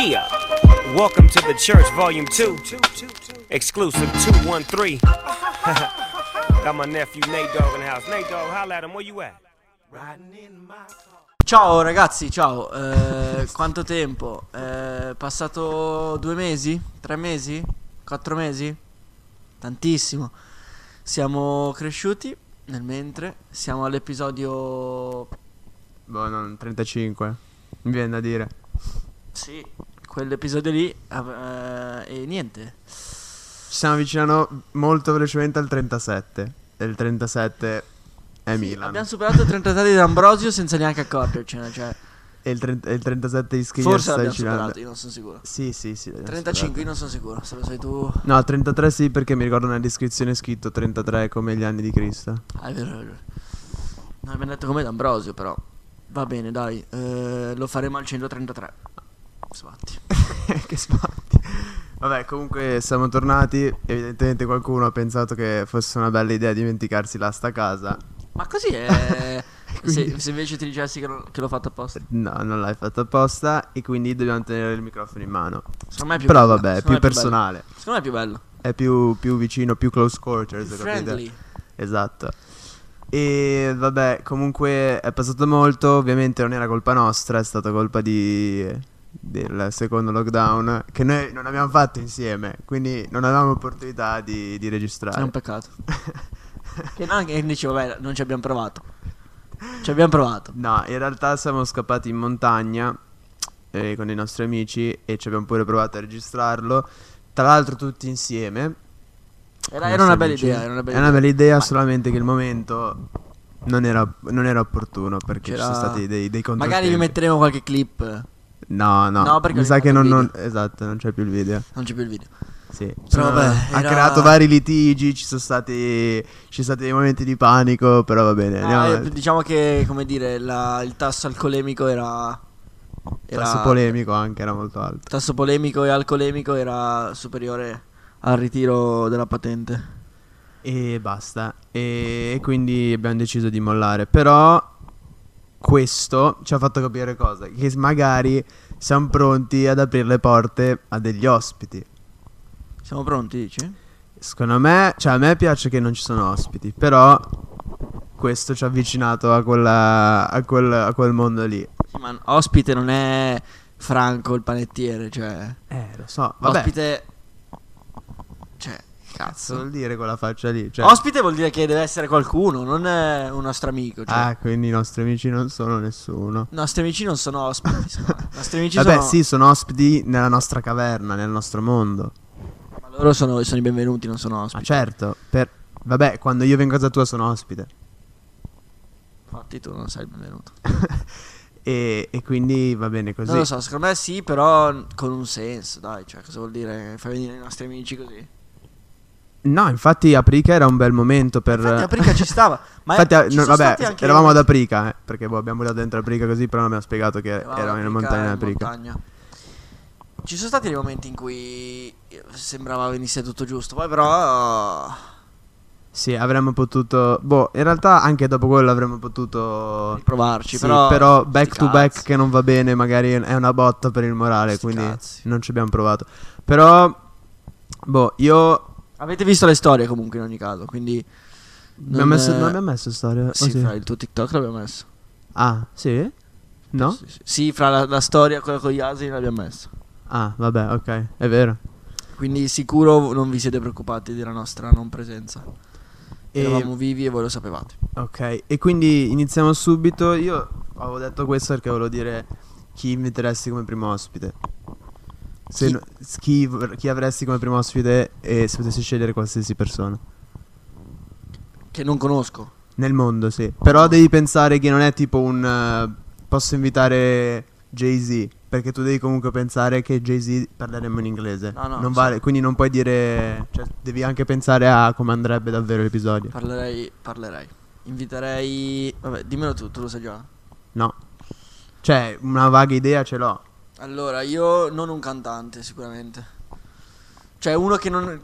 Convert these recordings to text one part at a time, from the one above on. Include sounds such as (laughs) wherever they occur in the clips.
Yeah. Welcome to the church, volume 2. Exclusive 213. (laughs) Got my nephew Nate Dogg in the house. Nate Dogg, holla at him. Where you at? Ciao ragazzi, ciao. Eh, quanto tempo? Eh, passato due mesi? Tre mesi? Quattro mesi? Tantissimo. Siamo cresciuti nel mentre. Siamo all'episodio. Boh, non 35. Mi viene da dire. Sì, quell'episodio lì. eh, e niente. Ci stiamo avvicinando molto velocemente al 37. E il 37 è Sì, Milan. Abbiamo superato il 33 di Ambrosio senza neanche accorgercene. Cioè, E il, 30 e il 37 di Skriniar forse l'abbiamo avvicinando. superato, io non sono sicuro. Sì, sì, sì. l'abbiamo 35, io superato. non sono sicuro. Se lo sai tu. No, 33 sì, perché mi ricordo nella descrizione scritto 33 come gli anni di Cristo. Ah, è vero, è vero. Non abbiamo detto come D'Ambrosio, però. Va bene, dai. eh, lo faremo al 133. Sbatti. (laughs) che sbatti. Vabbè, comunque siamo tornati. Evidentemente qualcuno ha pensato che fosse una bella idea dimenticarsi la sta casa. Ma così è. (laughs) Quindi- se, se invece ti dicessi che, non- che l'ho fatto apposta. No, non l'hai fatto apposta e quindi dobbiamo tenere il microfono in mano. Secondo me è più Però bello. vabbè, è più me bello. personale. Secondo me è più bello. È più, più vicino, più close quarters, Più capite? friendly. Esatto. E vabbè, comunque è passato molto, ovviamente non era colpa nostra, è stata colpa di del secondo lockdown che noi non abbiamo fatto insieme, quindi non avevamo opportunità di, di È registrare. un peccato. (laughs) che non che dici, vabbè, non ci abbiamo provato. Ci abbiamo provato. No, in realtà siamo scappati in montagna eh, con i nostri amici e ci abbiamo pure provato a registrarlo. Tra l'altro tutti insieme. Era, era una bella amici. idea. Era una bella È una bella idea, Ma- solamente che il momento non era, non era opportuno perché C'era- ci sono stati dei, dei. Magari vi metteremo qualche clip. No, no, No, perché mi sa che non, il non- Esatto, non c'è più il video. Non c'è più il video. Sì. Però vabbè, ha era- creato vari litigi, ci sono stati, ci sono stati dei momenti di panico, però va bene. Ah, eh, diciamo che, come dire, la- il tasso alcolemico era. era Tasso polemico anche era molto alto. tasso polemico e alcolemico era superiore al ritiro della patente. E basta. E, e quindi abbiamo deciso di mollare. Però questo ci ha fatto capire cosa? Che magari siamo pronti ad aprire le porte a degli ospiti. Siamo pronti, dici? Secondo me, cioè a me piace che non ci sono ospiti, però questo ci ha avvicinato a, quella, a, quel, a quel mondo lì. Sì, ma ospite non è Franco il panettiere, cioè. Eh, lo so. Vabbè, Ospite. Cazzo. vuol dire quella faccia lì? Cioè, Ospite vuol dire che deve essere qualcuno, non è un nostro amico. Cioè. Ah, quindi i nostri amici non sono nessuno. I nostri amici non sono ospiti. sono- (laughs) nostri amici Vabbè, sono. sì, sono ospiti nella nostra caverna, nel nostro mondo. Ma loro sono, sono i benvenuti, non sono Ma ospiti. certo, per... vabbè, quando io vengo a casa tua sono ospite. Infatti, tu non sei il benvenuto. (laughs) e, e quindi va bene così. Non lo so, secondo me sì, però con un senso, dai. Cioè, cosa vuol dire fai venire i nostri amici così? No, infatti Aprica era un bel momento per... Infatti, Aprica ci stava. Ma Infatti, eh, eh, ci no, vabbè, eravamo ad Aprica, eh, perché boh, abbiamo buttato dentro Aprica così, però non abbiamo spiegato che Eravamo in montagna in Aprica. montagna. Ci sono stati dei momenti in cui sembrava venisse tutto giusto, poi però Sì, avremmo potuto... Boh, in realtà anche dopo quello avremmo potuto... provarci, Sì, però back sti to back cazzi. che non va bene, magari è una botta per il morale, Sti quindi cazzi. non ci abbiamo provato. Però, boh, io... Avete visto le storie comunque in ogni caso, quindi Abbiamo messo, non abbiamo messo storia? Oh, Sì, sì. fra il tuo TikTok l'abbiamo messo. Ah, sì? No? Sì, sì. Sì, fra la, la storia quella con gli asini l'abbiamo messo. Ah, vabbè, ok, è vero. Quindi sicuro non vi siete preoccupati della nostra non presenza. E- Eravamo vivi e voi lo sapevate. Ok, e quindi iniziamo subito. Io avevo detto questo perché volevo dire chi inviteresti come primo ospite. Se Chi? no- chi, vor- chi avresti come primo ospite e se potessi scegliere qualsiasi persona. Che non conosco. Nel mondo, sì. Però devi pensare che non è tipo un... eh, posso invitare Jay-Z. Perché tu devi comunque pensare che Jay-Z parleremo in inglese. No, no, non vale, quindi non puoi dire... Cioè, devi anche pensare a come andrebbe davvero l'episodio. Parlerei, parlerei. Inviterei... Vabbè, dimmelo tu, tu lo sai già. No. Cioè, una vaga idea ce l'ho. Allora, io non un cantante, sicuramente. Cioè, uno che non.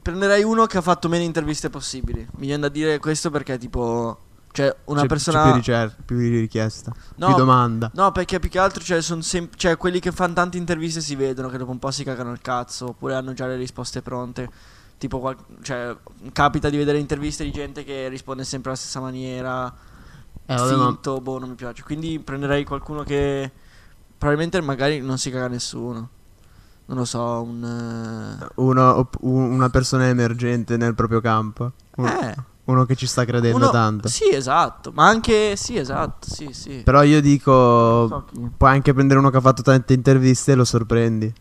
Prenderei uno che ha fatto meno interviste possibili. Mi viene da dire questo perché, tipo. Cioè, una C'è- persona... c'è più, ricer- più richiesta, No, più domanda. No, perché più che altro, cioè, son sem- cioè, quelli che fanno tante interviste si vedono che dopo un po' si cagano il cazzo, oppure hanno già le risposte pronte. Tipo, qual- cioè, capita di vedere interviste di gente che risponde sempre alla stessa maniera, Eh, vabbè, ma- finto, boh, non mi piace. Quindi prenderei qualcuno che probabilmente magari non si caga nessuno. Non lo so, un... eh, uno, una persona emergente nel proprio campo. Un- Eh, Uno che ci sta credendo uno- tanto. Sì, esatto, ma anche... Sì, esatto, sì, sì. Però io dico, so puoi anche prendere uno che ha fatto tante interviste e lo sorprendi.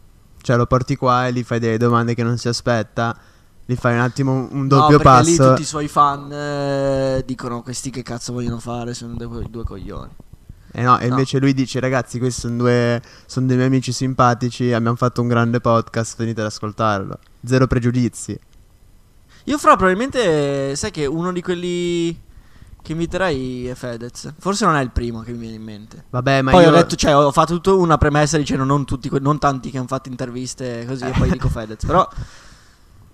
Cioè lo porti qua e gli fai delle domande che non si aspetta. Gli fai un attimo un- un No, doppio perché lì passo. tutti i suoi fan eh, dicono questi che cazzo vogliono fare, sono due, due coglioni. E no, e No. invece lui dice ragazzi questi sono due, sono dei miei amici simpatici, abbiamo fatto un grande podcast, venite ad ascoltarlo. Zero pregiudizi. Io fra probabilmente, sai che uno di quelli che inviterei è Fedez. Forse non è il primo che mi viene in mente. Vabbè ma poi io... ho detto, cioè, ho fatto tutta una premessa dicendo non tutti, non tanti che hanno fatto interviste così e poi (laughs) dico Fedez. Però,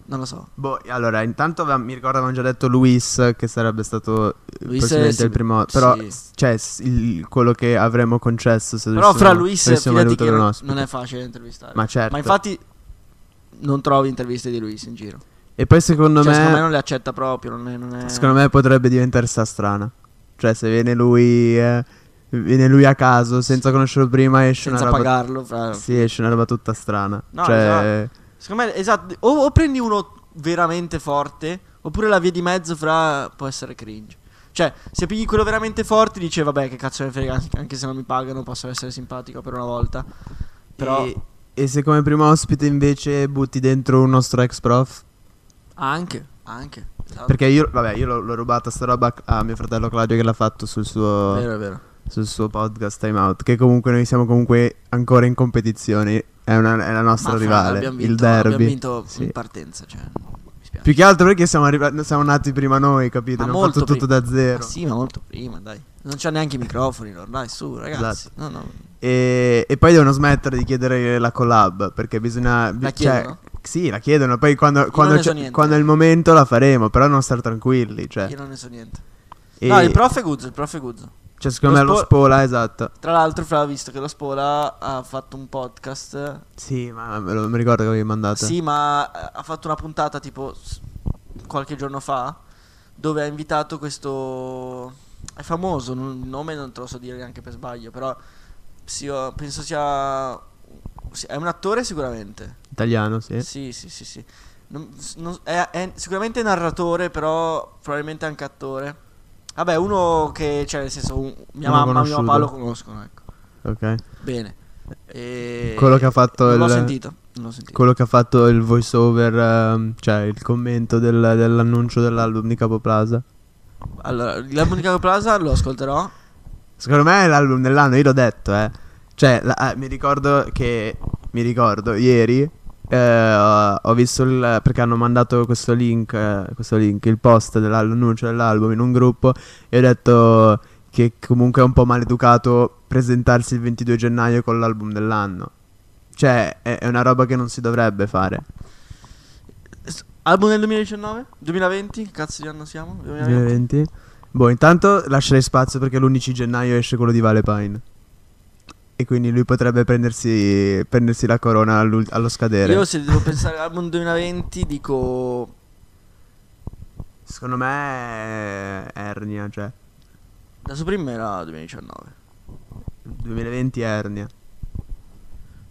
non lo so. Boh, allora, intanto mi ricordo avevamo già detto Luis che sarebbe stato Luis sì, il primo, però sì. cioè il- quello che avremmo concesso se Però fra Luis, dovessimo fidati non, è facile intervistare. Ma certo. Ma infatti non trovi interviste di Luis in giro. E poi secondo Cioè, me secondo me non le accetta proprio, non è... Non è... secondo me potrebbe diventare sta strana. Cioè se viene lui eh, viene lui a caso senza conoscerlo prima esce senza una roba pagarlo. Fra... Sì, esce una roba tutta strana. No, cioè Secondo me, esatto, o, o prendi uno veramente forte, oppure la via di mezzo fra può essere cringe. Cioè, se pigli quello veramente forte, dice vabbè, che cazzo ne frega, anche se non mi pagano, posso essere simpatico per una volta. Però e, e se come primo ospite invece butti dentro un nostro ex prof? anche, anche. esatto. Perché io, vabbè, io l'ho, l'ho rubata sta roba a mio fratello Claudio che l'ha fatto sul suo, Vero, vero. sul suo podcast Time Out. Che comunque noi siamo comunque ancora in competizione. È, una- è la nostra Ma rivale. abbiamo il vinto, derby. Abbiamo vinto Sì. in partenza, cioè. Più che altro perché siamo, arrivati, siamo nati prima noi, capito? Abbiamo fatto tutto prima. da zero. Ma sì, ma molto prima, dai. Non c'ha neanche i microfoni, dai, su, ragazzi. Esatto. No, no. E, e poi devono smettere di chiedere la collab perché bisogna. La cioè, chiedono? sì, la chiedono. Poi quando, quando, so quando è il momento la faremo. Però non stare tranquilli. Cioè, Io non ne so niente. E- No, il prof è Guzzo, il prof è Guzzo. Cioè, secondo lo me lo spo- spola, esatto. Tra l'altro, fra visto che lo Spola ha fatto un podcast. Sì, ma me lo- mi ricordo che avevi mandato. Sì, ma eh, ha fatto una puntata tipo qualche giorno fa. Dove ha invitato questo. È famoso, il nome non te lo so dire neanche per sbaglio. Però sì, oh, penso sia. È un attore sicuramente. Italiano, sì. Sì, sì, sì, sì. Non- non- è, è sicuramente narratore, però probabilmente anche attore. Vabbè, uno che, cioè, nel senso, un- mia Uno mamma e mio papà lo conoscono, ecco. Ok. Bene. E... Quello che ha fatto non l'ho il- sentito, non l'ho sentito. Quello che ha fatto il voice over, ehm, cioè il commento del- dell'annuncio dell'album di Capo Plaza. Allora, l'album di Capo Plaza lo ascolterò. Secondo me è l'album dell'anno, io l'ho detto, eh. Cioè, la- eh, mi ricordo che. Mi ricordo ieri. Eh, ho- visto il. Perché hanno mandato questo link. eh, questo link, il post dell'annuncio dell'album in un gruppo. E ho detto che comunque è un po' maleducato presentarsi il 22 gennaio con l'album dell'anno. Cioè, è, è una roba che non si dovrebbe fare. Album del 2019? 2020? Che cazzo di anno siamo? 2020? 2020. Boh, intanto lascerei spazio perché l'11 gennaio esce quello di Vale Pine. E quindi lui potrebbe prendersi, prendersi la corona allo scadere. Io se devo pensare all'album 2020 dico... Secondo me è Ernia, cioè. La Supreme era 2019. 2020 è Ernia.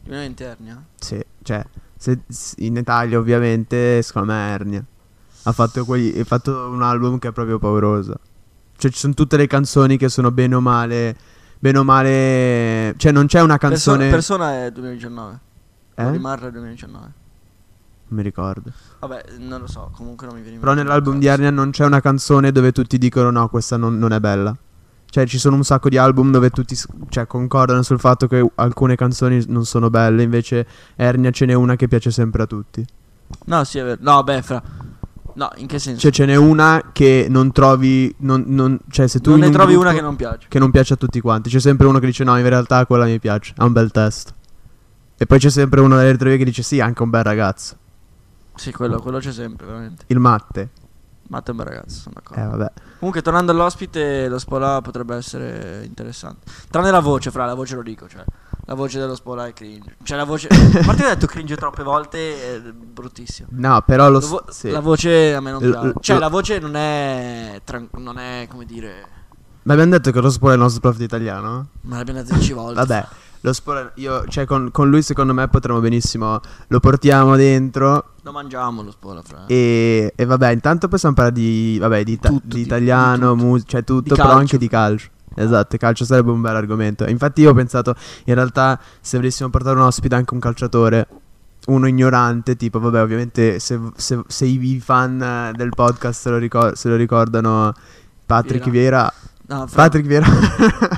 2020 Ernia? Sì, cioè, se- in Italia ovviamente, secondo me è Ernia. Ha fatto, quegli- ha fatto un album che è proprio pauroso. Cioè, ci sono tutte le canzoni che sono bene o male. Bene o male. Cioè, non c'è una Persona, canzone. persona è 2019. eh? È 2019. Non mi ricordo. Vabbè, non lo so, comunque non mi viene in Però nell'album di cazzo. Ernia non c'è una canzone dove tutti dicono no, questa non, non è bella. Cioè, ci sono un sacco di album dove tutti cioè, concordano sul fatto che alcune canzoni non sono belle, invece Ernia ce n'è una che piace sempre a tutti. No, sì, è vero. No, beh, fra... No, in che senso? Cioè, ce n'è una che non trovi. Non, non- cioè, se tu non ne un trovi una che non piace. che non piace a tutti quanti. C'è sempre uno che dice no, in realtà quella mi piace. Ha un bel testo. E poi c'è sempre uno delle tre che dice sì, anche un bel ragazzo. Sì, quello, quello c'è sempre, veramente. Il matte. Matt è un bel ragazzo, sono d'accordo. Eh, vabbè. Comunque, tornando all'ospite, lo Spola potrebbe essere interessante. Tranne la voce, fra la voce lo dico, cioè. La voce dello Spola è cringe. Cioè, la voce. (laughs) A parte che ho detto cringe troppe volte, è bruttissimo. No, però lo vo- sì. la voce a me non L- piace. l- Cioè, lo- la voce non è. tran- non è come dire. Ma abbiamo detto che lo Spola è il nostro prof di italiano? Ma l'abbiamo detto 10 volte. Vabbè, lo Spola, io, cioè con, con lui secondo me potremmo benissimo, lo portiamo dentro Lo mangiamo lo Spola, fra. e, e vabbè, intanto possiamo parlare di, vabbè, di, ita- Tutto, di italiano, di mu- cioè tutto, però anche di calcio. Esatto, calcio sarebbe un bel argomento. Infatti io ho pensato, in realtà, se volessimo portare un ospite anche un calciatore, uno ignorante, tipo, vabbè, ovviamente se, se- se i fan eh, del podcast se lo, ricor- se lo ricordano, Patrick Vieira... No, fra- Patrick Vieira...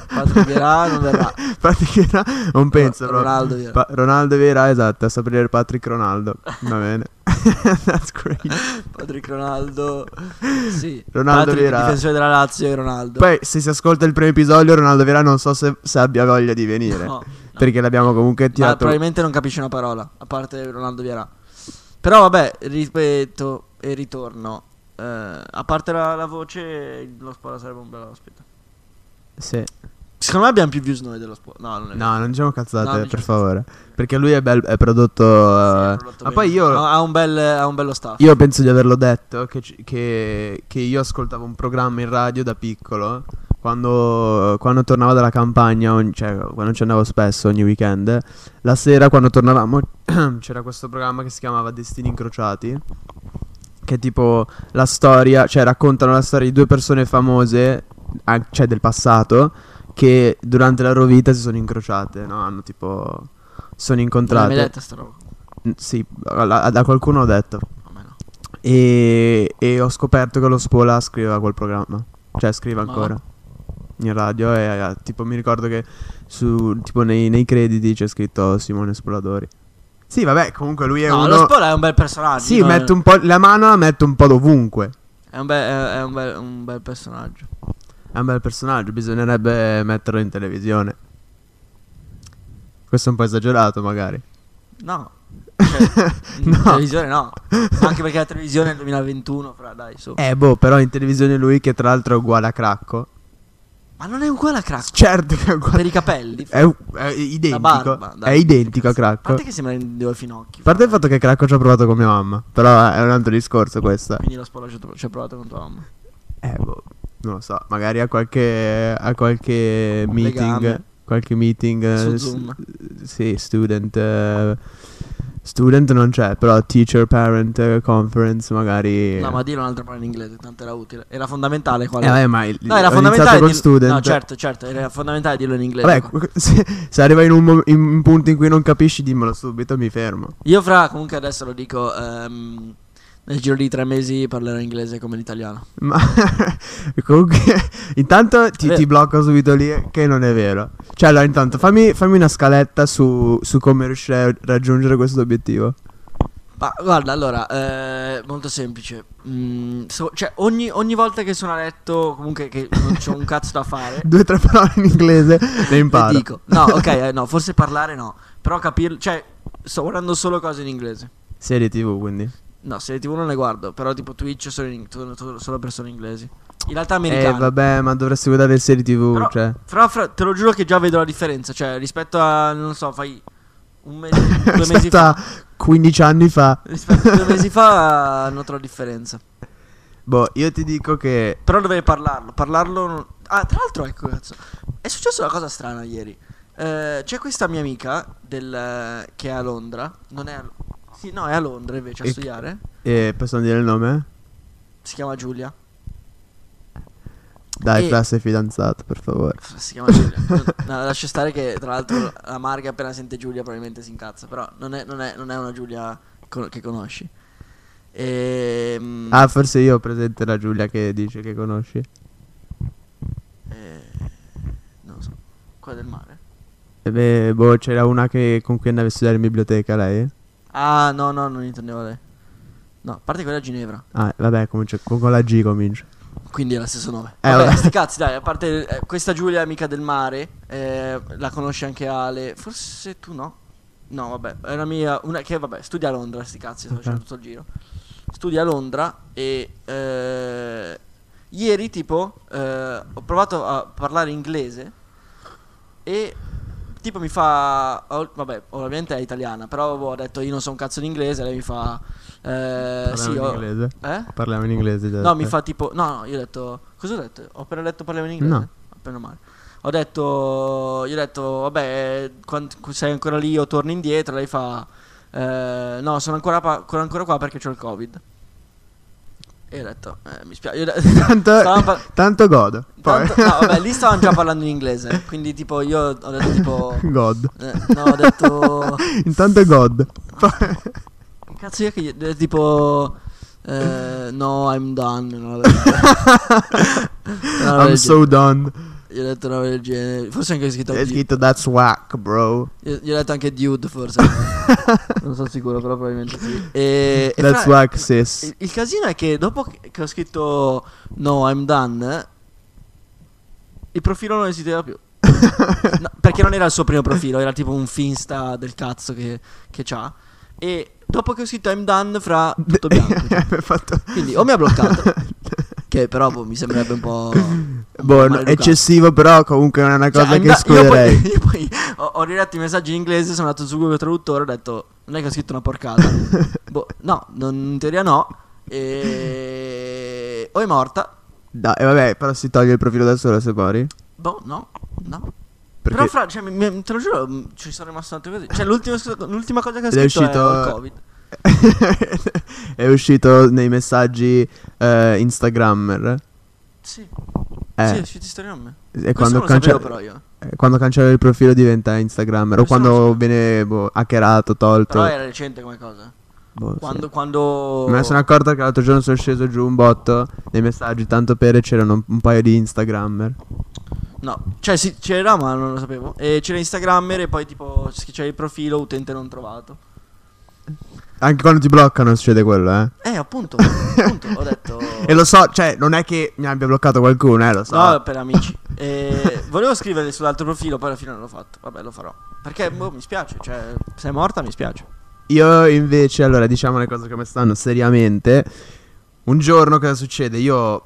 Patrick Vieira non verrà. (laughs) Patrick Vieira, non penso. Ronaldo Vieira. Pa- Ronaldo Vera, esatto, a sapere Patrick Ronaldo. Va bene. (laughs) That's great. Patrick Ronaldo. Sì. Ronaldo Patrick, Vieira. difensore della Lazio e Ronaldo. Poi, se si ascolta il primo episodio, Ronaldo Vera non so se, se abbia voglia di venire. No, no. Perché l'abbiamo comunque Ma tirato. probabilmente non capisce una parola, a parte Ronaldo Vieira. Però vabbè, ripeto e ritorno. eh, a parte la, la voce, lo Spola sarebbe un bel ospite. Sì. Secondo me abbiamo più views noi dello Spola. No, non è No, non diciamo cazzate, No, non per diciamo favore. Perché lui è, bel- è prodotto. vero. eh, Sì, è prodotto ma bene. poi io. Ha, ha un bel, ha un bello staff. Io penso di averlo detto che, che- che io ascoltavo un programma in radio da piccolo. Quando, quando tornavo dalla campagna, cioè quando ci andavo spesso ogni weekend, la sera quando tornavamo (clears throat) c'era questo programma che si chiamava Destini Incrociati. Che è tipo la storia, cioè raccontano la storia di due persone famose, cioè del passato, che durante la loro vita si sono incrociate, no? Hanno tipo. sono Non l'hai incontrate. mai detta sta roba? Sì, da qualcuno ho detto. A me no. E, e ho scoperto che lo Spola scriveva quel programma. Cioè, scrive Ma ancora. In radio. E eh, tipo, mi ricordo che su, tipo, nei, nei crediti c'è scritto Simone Spoladori. Sì, vabbè, comunque lui è No, uno. lo Spola è un bel personaggio. Sì, mette un po'. La mano la mette un po' dovunque. È un bel, è, è un bel, un bel personaggio. È un bel personaggio, bisognerebbe metterlo in televisione. Questo è un po' esagerato, magari. No. (laughs) Cioè, in No. televisione no. Anche perché la televisione nel 2021, fra dai, su. Eh, boh, però in televisione lui, che tra l'altro è uguale a Cracco. Ma non è uguale a Crack. Certo che è uguale. Per i capelli. È, u- è identico. barba. è dai, identico a. Cracco. A parte che sembra due finocchi. A parte il fatto che Cracco ci ha provato con mia mamma. Però è un altro discorso questo. Quindi lo spoiler ci ho provato con tua mamma. Eh, boh, non lo so. Magari a qualche, a qualche meeting. Legame. Qualche meeting. eh, Su s- Zoom. sì, student. eh, student non c'è, però teacher parent eh, conference magari. No, ma dillo un'altra parola in inglese, tanto era utile. Era fondamentale qua. Eh, ma il, no, era fondamentale. con student. No, certo, certo. Era fondamentale dirlo in inglese. Vabbè, (laughs) se, se arriva in un, in un punto in cui non capisci, dimmelo subito, mi fermo. Io, fra, comunque adesso lo dico. ehm, nel giro di tre mesi parlerò inglese come l'italiano. Ma (laughs) comunque, intanto ti, ti blocco subito lì che non è vero. Cioè, allora, intanto fammi, fammi una scaletta su, su come riuscire a raggiungere questo obiettivo. Ma guarda, allora, eh, molto semplice. Mm, so- cioè, ogni, ogni volta che sono a letto, comunque che non c'ho un cazzo da fare, (laughs) Due o tre parole in inglese le (laughs) le imparo. dico. No, ok, eh, no, forse parlare no. Però capirlo, cioè, sto guardando solo cose in inglese. Serie TV, quindi. No, serie TV non le guardo, però tipo Twitch sono, in, sono- persone inglesi. In realtà Eh, americane. vabbè, ma dovresti guardare le serie TV, Però- cioè. Fra, fra- te lo giuro che già vedo la differenza. Cioè, rispetto a, non so, fai un mese, due (laughs) mesi fa. 15 anni fa. Rispetto a due mesi fa (laughs) noto la differenza. Boh, io ti dico che. Però dovevi parlarlo. Parlarlo. non- Ah, tra l'altro, ecco, cazzo. È successa una cosa strana ieri. Eh, c'è questa mia amica del, che è a Londra. Non è a, sì, no, è a Londra invece a E- studiare. Eh, possiamo dire il nome? Si chiama Giulia. Dai, E- Fra, sei fidanzato, per favore. Si chiama Giulia. no, lascia stare che tra l'altro la Marga appena sente Giulia probabilmente si incazza. Però non è, non è- non è una Giulia co- che conosci. Ehm, Ah, forse io ho presente la Giulia che dice che conosci. eh, non lo so. Quella del mare? E beh, boh, c'era una che, con cui andavi a studiare in biblioteca, lei? Ah, no, no, non intendevo lei. No, a parte quella a Ginevra. Ah, vabbè, comincia, con, con la G comincia. Quindi è lo stesso nome. Eh, vabbè, vabbè. sti cazzi, dai, a parte eh, questa Giulia è amica del mare, eh, la conosce anche Ale. Forse tu no? No, vabbè, è una mia una che vabbè, studia a Londra, sti cazzi, sto Ok. facendo tutto il giro. studia a Londra e eh, ieri tipo eh, ho provato a parlare inglese e tipo mi fa, oh, vabbè ovviamente è italiana, però ho detto io non so un cazzo di inglese, lei mi fa, eh, Parliamo sì, in ho- inglese? eh? Parliamo in inglese. No, mi fa tipo. No, no, io ho detto. Cosa ho detto? Ho appena detto parliamo in inglese? No. Appena male. Ho detto. Gli ho detto, vabbè, quando sei ancora lì o torni indietro. Lei fa. eh, no, sono ancora, pa- ancora ancora qua perché ho il covid. E ho detto, eh, mi spiace. io (laughs) Tanto, par- tanto godo. Poi. tanto- no, vabbè, lì stavano già (laughs) parlando in inglese. Quindi, tipo, io ho detto, tipo. God. eh, no, ho detto. (laughs) Intanto è God. Poi- Che cazzo io che eh, tipo. eh, no, I'm done. No, I'm so done. Gli ho detto una roba del genere. Forse anche scritto. È du- scritto that's whack, bro. Gli gli ho detto anche dude, forse. (laughs) non sono sicuro, però probabilmente sì. E, e That's fra- whack, sis. il, il casino è che dopo che, ho scritto no, I'm done, il profilo non esisteva più. (laughs) No, perché non era il suo primo profilo, era tipo un finsta del cazzo che, che c'ha. E dopo che ho scritto I'm done, fra tutto (laughs) bianco. cioè. Quindi o mi ha bloccato, che però boh, mi sembrerebbe un po'. (coughs) Boh, eccessivo, però comunque non è una Cioè, cosa I'm che escluderei. Io poi, (laughs) io poi ho, ho riletto i messaggi in inglese, sono andato su Google Traduttore ho detto, non è che ho scritto una porcata. (laughs) boh, no, non- in teoria no. E... O è morta. Dai, e vabbè, però si toglie il profilo da solo se pari. Boh, no, no. Perché Però fra, cioè, mi- mi- te lo giuro, m- ci sono rimasto tanto così. Cioè, l'ultima, l'ultima cosa che ho è scritto è, uscito- ho il Covid. (laughs) è uscito nei messaggi eh, Instagrammer. Sì, Eh, sì, è uscito Instagram. e quando, cance- eh, quando cancello il profilo diventa Instagrammer. O Questo quando viene boh, hackerato, tolto. Però era recente come cosa. Boh, sì. Quando, quando... Me ne sono accorto che l'altro giorno sono sceso giù un botto nei messaggi, tanto per c'erano un, un paio di Instagrammer. No, cioè sì, c'era ma non lo sapevo. E c'era Instagrammer e poi tipo c'era il profilo utente non trovato. Anche quando ti bloccano succede quello, eh. Eh, appunto, (laughs) appunto, ho detto... E lo so, cioè, non è che mi abbia bloccato qualcuno, eh, lo so. No, per amici. E volevo scrivere sull'altro profilo, poi alla fine non l'ho fatto. Vabbè, lo farò. Perché boh, mi spiace, cioè, se è morta mi spiace. Io invece, allora, diciamo le cose come stanno seriamente. Un giorno cosa succede? Io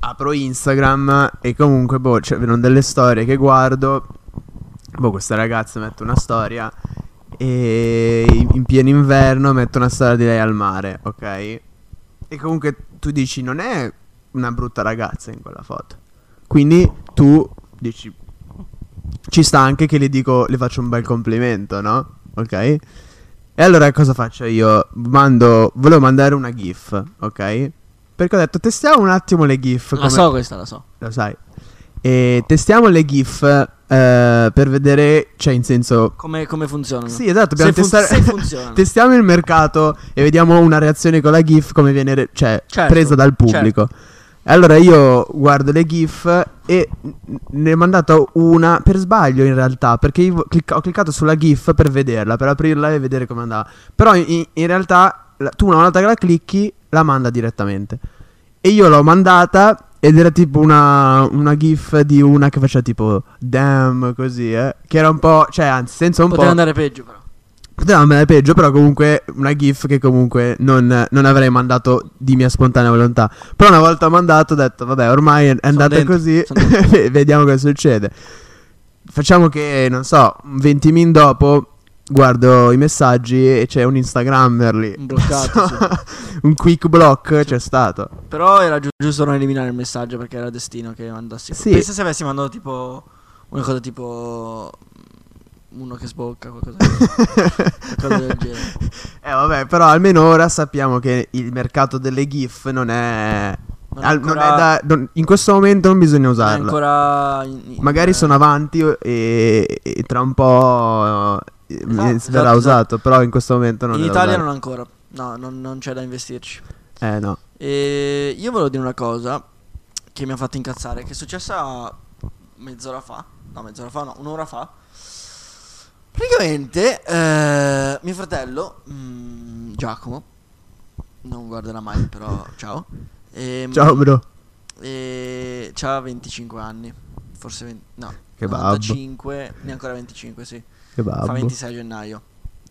apro Instagram e comunque, boh, cioè, vedono delle storie che guardo. Boh, questa ragazza mette una storia e in pieno inverno mette una storia di lei al mare, ok? E comunque tu dici, non è una brutta ragazza in quella foto. Quindi tu dici, ci sta anche che le dico, le faccio un bel complimento, no? Ok? E allora cosa faccio io? Mando, volevo mandare una GIF, ok? Perché ho detto testiamo un attimo le GIF. La come- so questa, la so. Lo sai. E testiamo le GIF eh, per vedere, cioè in senso... Come, come funzionano? Sì, esatto, Se, dobbiamo fun- testare... se funzionano. (laughs) testiamo il mercato e vediamo una reazione con la GIF come viene re- cioè, Certo, presa dal pubblico. E Allora io guardo le GIF e ne ho mandato una per sbaglio in realtà, perché io ho cliccato sulla GIF per vederla, per aprirla e vedere come andava. Però in, in realtà tu una volta che la clicchi la manda direttamente. E io l'ho mandata ed era tipo una, una GIF di una che faceva tipo damn così, eh. Che era un po', cioè anzi senza un Poteva po'... andare peggio però. Poteva andare peggio, però comunque una GIF che comunque non, non avrei mandato di mia spontanea volontà. Però una volta mandato ho detto, vabbè, ormai è, andata dentro, così, (laughs) vediamo cosa succede. Facciamo che, non so, 20 min dopo guardo i messaggi e c'è un Instagrammer lì. Un bloccato, sì. (laughs) un quick block c'è stato. Però era giu- giusto non eliminare il messaggio perché era destino che mandassi. Sì. Pensa se avessi mandato tipo una cosa tipo mm, uno che sbocca qualcosa, (laughs) qualcosa del genere. Eh vabbè, però almeno ora sappiamo che il mercato delle GIF non è... Non è al- non ancora- è da- non- in questo momento non bisogna Non usarla. ancora in- in- Magari eh, sono avanti e, e tra un po' Esatto, verrà esatto, usato, però in questo momento non In Italia usare. non ancora. No, non, non c'è da investirci. Eh no. E io volevo dire una cosa che mi ha fatto incazzare, che è successa mezz'ora fa. No, mezz'ora fa, no, un'ora fa. Praticamente, eh, mio fratello, mm, Giacomo, non guarderà mai, (laughs) però ciao. Ehm, Ciao bro. E c'ha 25 anni, forse 20, no, Che babbo. 95, neanche ancora 25, sì. Fa babbo. 26 gennaio.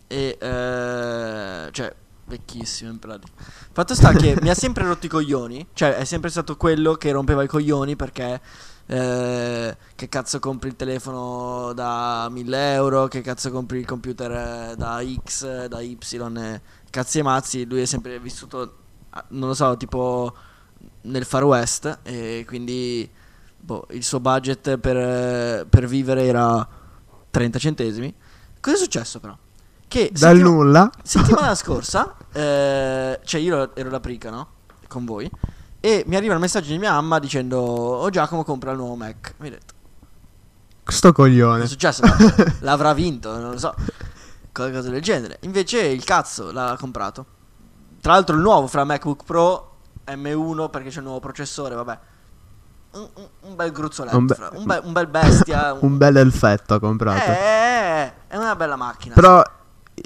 E eh, cioè, Vecchissimo in pratica. Fatto sta che mi ha sempre rotto i coglioni. Cioè, è sempre stato quello che rompeva i coglioni perché. eh, che cazzo compri il telefono da 1000 euro? Che cazzo compri il computer eh, da X, da Y? eh, Cazzi e mazzi. Lui è sempre vissuto, ah, non lo so, tipo nel Far West. E quindi boh, il suo budget per, per vivere era 30 centesimi. Cosa è successo però? Che Dal settima- nulla. (laughs) settimana scorsa, eh, cioè io ero la prica, no? Con voi. E mi arriva il messaggio di mia mamma dicendo: Oh Giacomo compra il nuovo Mac. Mi ha detto: Sto coglione. è successo? (laughs) L'avrà vinto, non lo so. Qualcosa del genere. Invece il cazzo l'ha comprato. Tra l'altro il nuovo fra MacBook Pro M1 perché c'è il nuovo processore, vabbè. Un, un- un bel gruzzoletto, Un be- fra- un, be- un bel bestia. (laughs) Un bel elfetto ha comprato. Eh, è una bella macchina. Però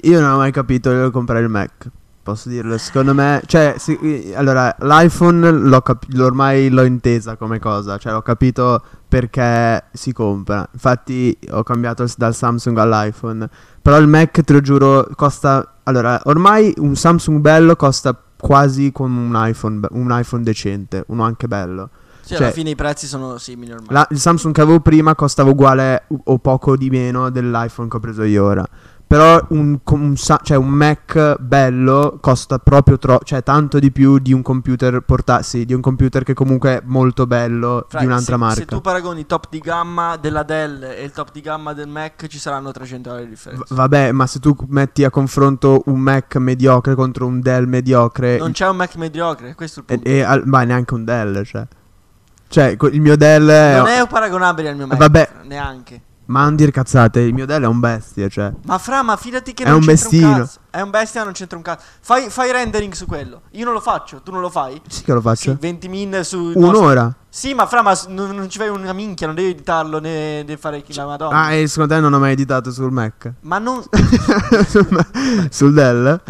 io non ho mai capito io comprare il Mac. Posso dirlo, secondo me, cioè, sì, allora, l'iPhone l'ho cap- ormai l'ho intesa come cosa, cioè l'ho capito perché si compra. Infatti ho cambiato dal Samsung all'iPhone. Però il Mac, te lo giuro, costa, allora, ormai un Samsung bello costa quasi come un iPhone, un iPhone decente, uno anche bello. Sì, cioè- alla fine i prezzi sono simili ormai. La- il Samsung che avevo prima costava uguale o- poco di meno dell'iPhone che ho preso io ora. Però un, un cioè un Mac bello costa proprio tro- cioè tanto di più di un computer porta- sì, di un computer che comunque è molto bello Fra- di un'altra se, marca. Se tu paragoni il top di gamma della Dell e il top di gamma del Mac, ci saranno 300 euro di V- differenza. vabbè, ma se tu metti a confronto un Mac mediocre contro un Dell mediocre non c'è un Mac mediocre, questo è il e, punto. e al- ma neanche un Dell, cioè. Cioè, il mio Dell è, non è paragonabile al mio Mac, Vabbè. neanche. Ma non dire cazzate, il mio Dell è un bestia, cioè. Ma fra, ma fidati che È non un c'entra bestino. un cazzo. È un bestia, non c'entra un cazzo. Fai, fai rendering su quello. Io non lo faccio, tu non lo fai? Sì che lo faccio. Sì, 20 min su Un'ora. Sì, ma fra, ma non, non ci fai una minchia, non devi editarlo né, né fare la madonna. Ah, e secondo te non ho mai editato sul Mac? Ma non (laughs) sul, sul Dell?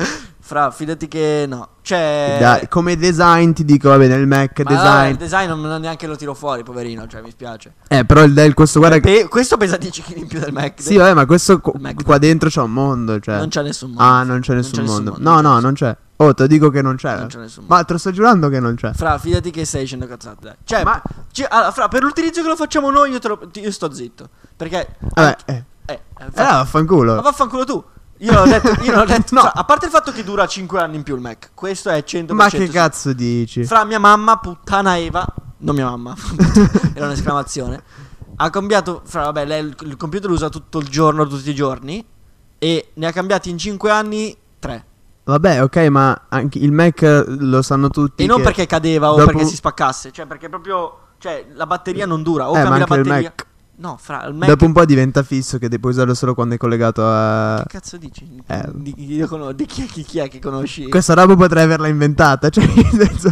Fra, fidati che no. Cioè Dai, come design ti dico, vabbè, nel Mac Ma no, design. il design non, non neanche lo tiro fuori, poverino, cioè mi spiace. Eh, però il Dell, questo guarda che... Pe- questo pesa 10 kg in più del Mac. Sì, vabbè, ma questo qu- Il Mac qua dentro c'è un mondo, cioè. Non c'è nessun mondo. Ah, non c'è nessun mondo. No, non no, c'è non c'è. Oh, te lo dico che non c'è. Non c'è nessun mondo. Ma te lo sto giurando che non c'è. Fra, fidati che stai dicendo cazzate. dai. Cioè, Ma- ci- allora, fra, per l'utilizzo che lo facciamo noi, io, te lo- io sto zitto. Perché. Vabbè, eh. eh, eh, Eh, vaffanculo. ma vaffanculo tu. Io l'ho detto, io l'ho (laughs) detto. No. fra, a parte il fatto che dura 5 anni in più il Mac, questo è 100%. Ma che cazzo dici? Fra mia mamma, puttana Eva, non mia mamma, (laughs) era un'esclamazione. Ha cambiato, fra vabbè, lei il, il computer lo usa tutto il giorno, tutti i giorni. E ne ha cambiati in 5 anni 3. Vabbè, ok, ma anche il Mac lo sanno tutti. E non perché cadeva o dopo- perché si spaccasse, cioè perché proprio. Cioè, la batteria non dura. O Eh, cambi la batteria. No, fra il Mac. Dopo un po' diventa fisso che devi usarlo solo quando è collegato a. Che cazzo dici? Eh. Di, io cono- di chi, chi- chi è che conosci? Questa roba potrei averla inventata. Cioè, nel senso,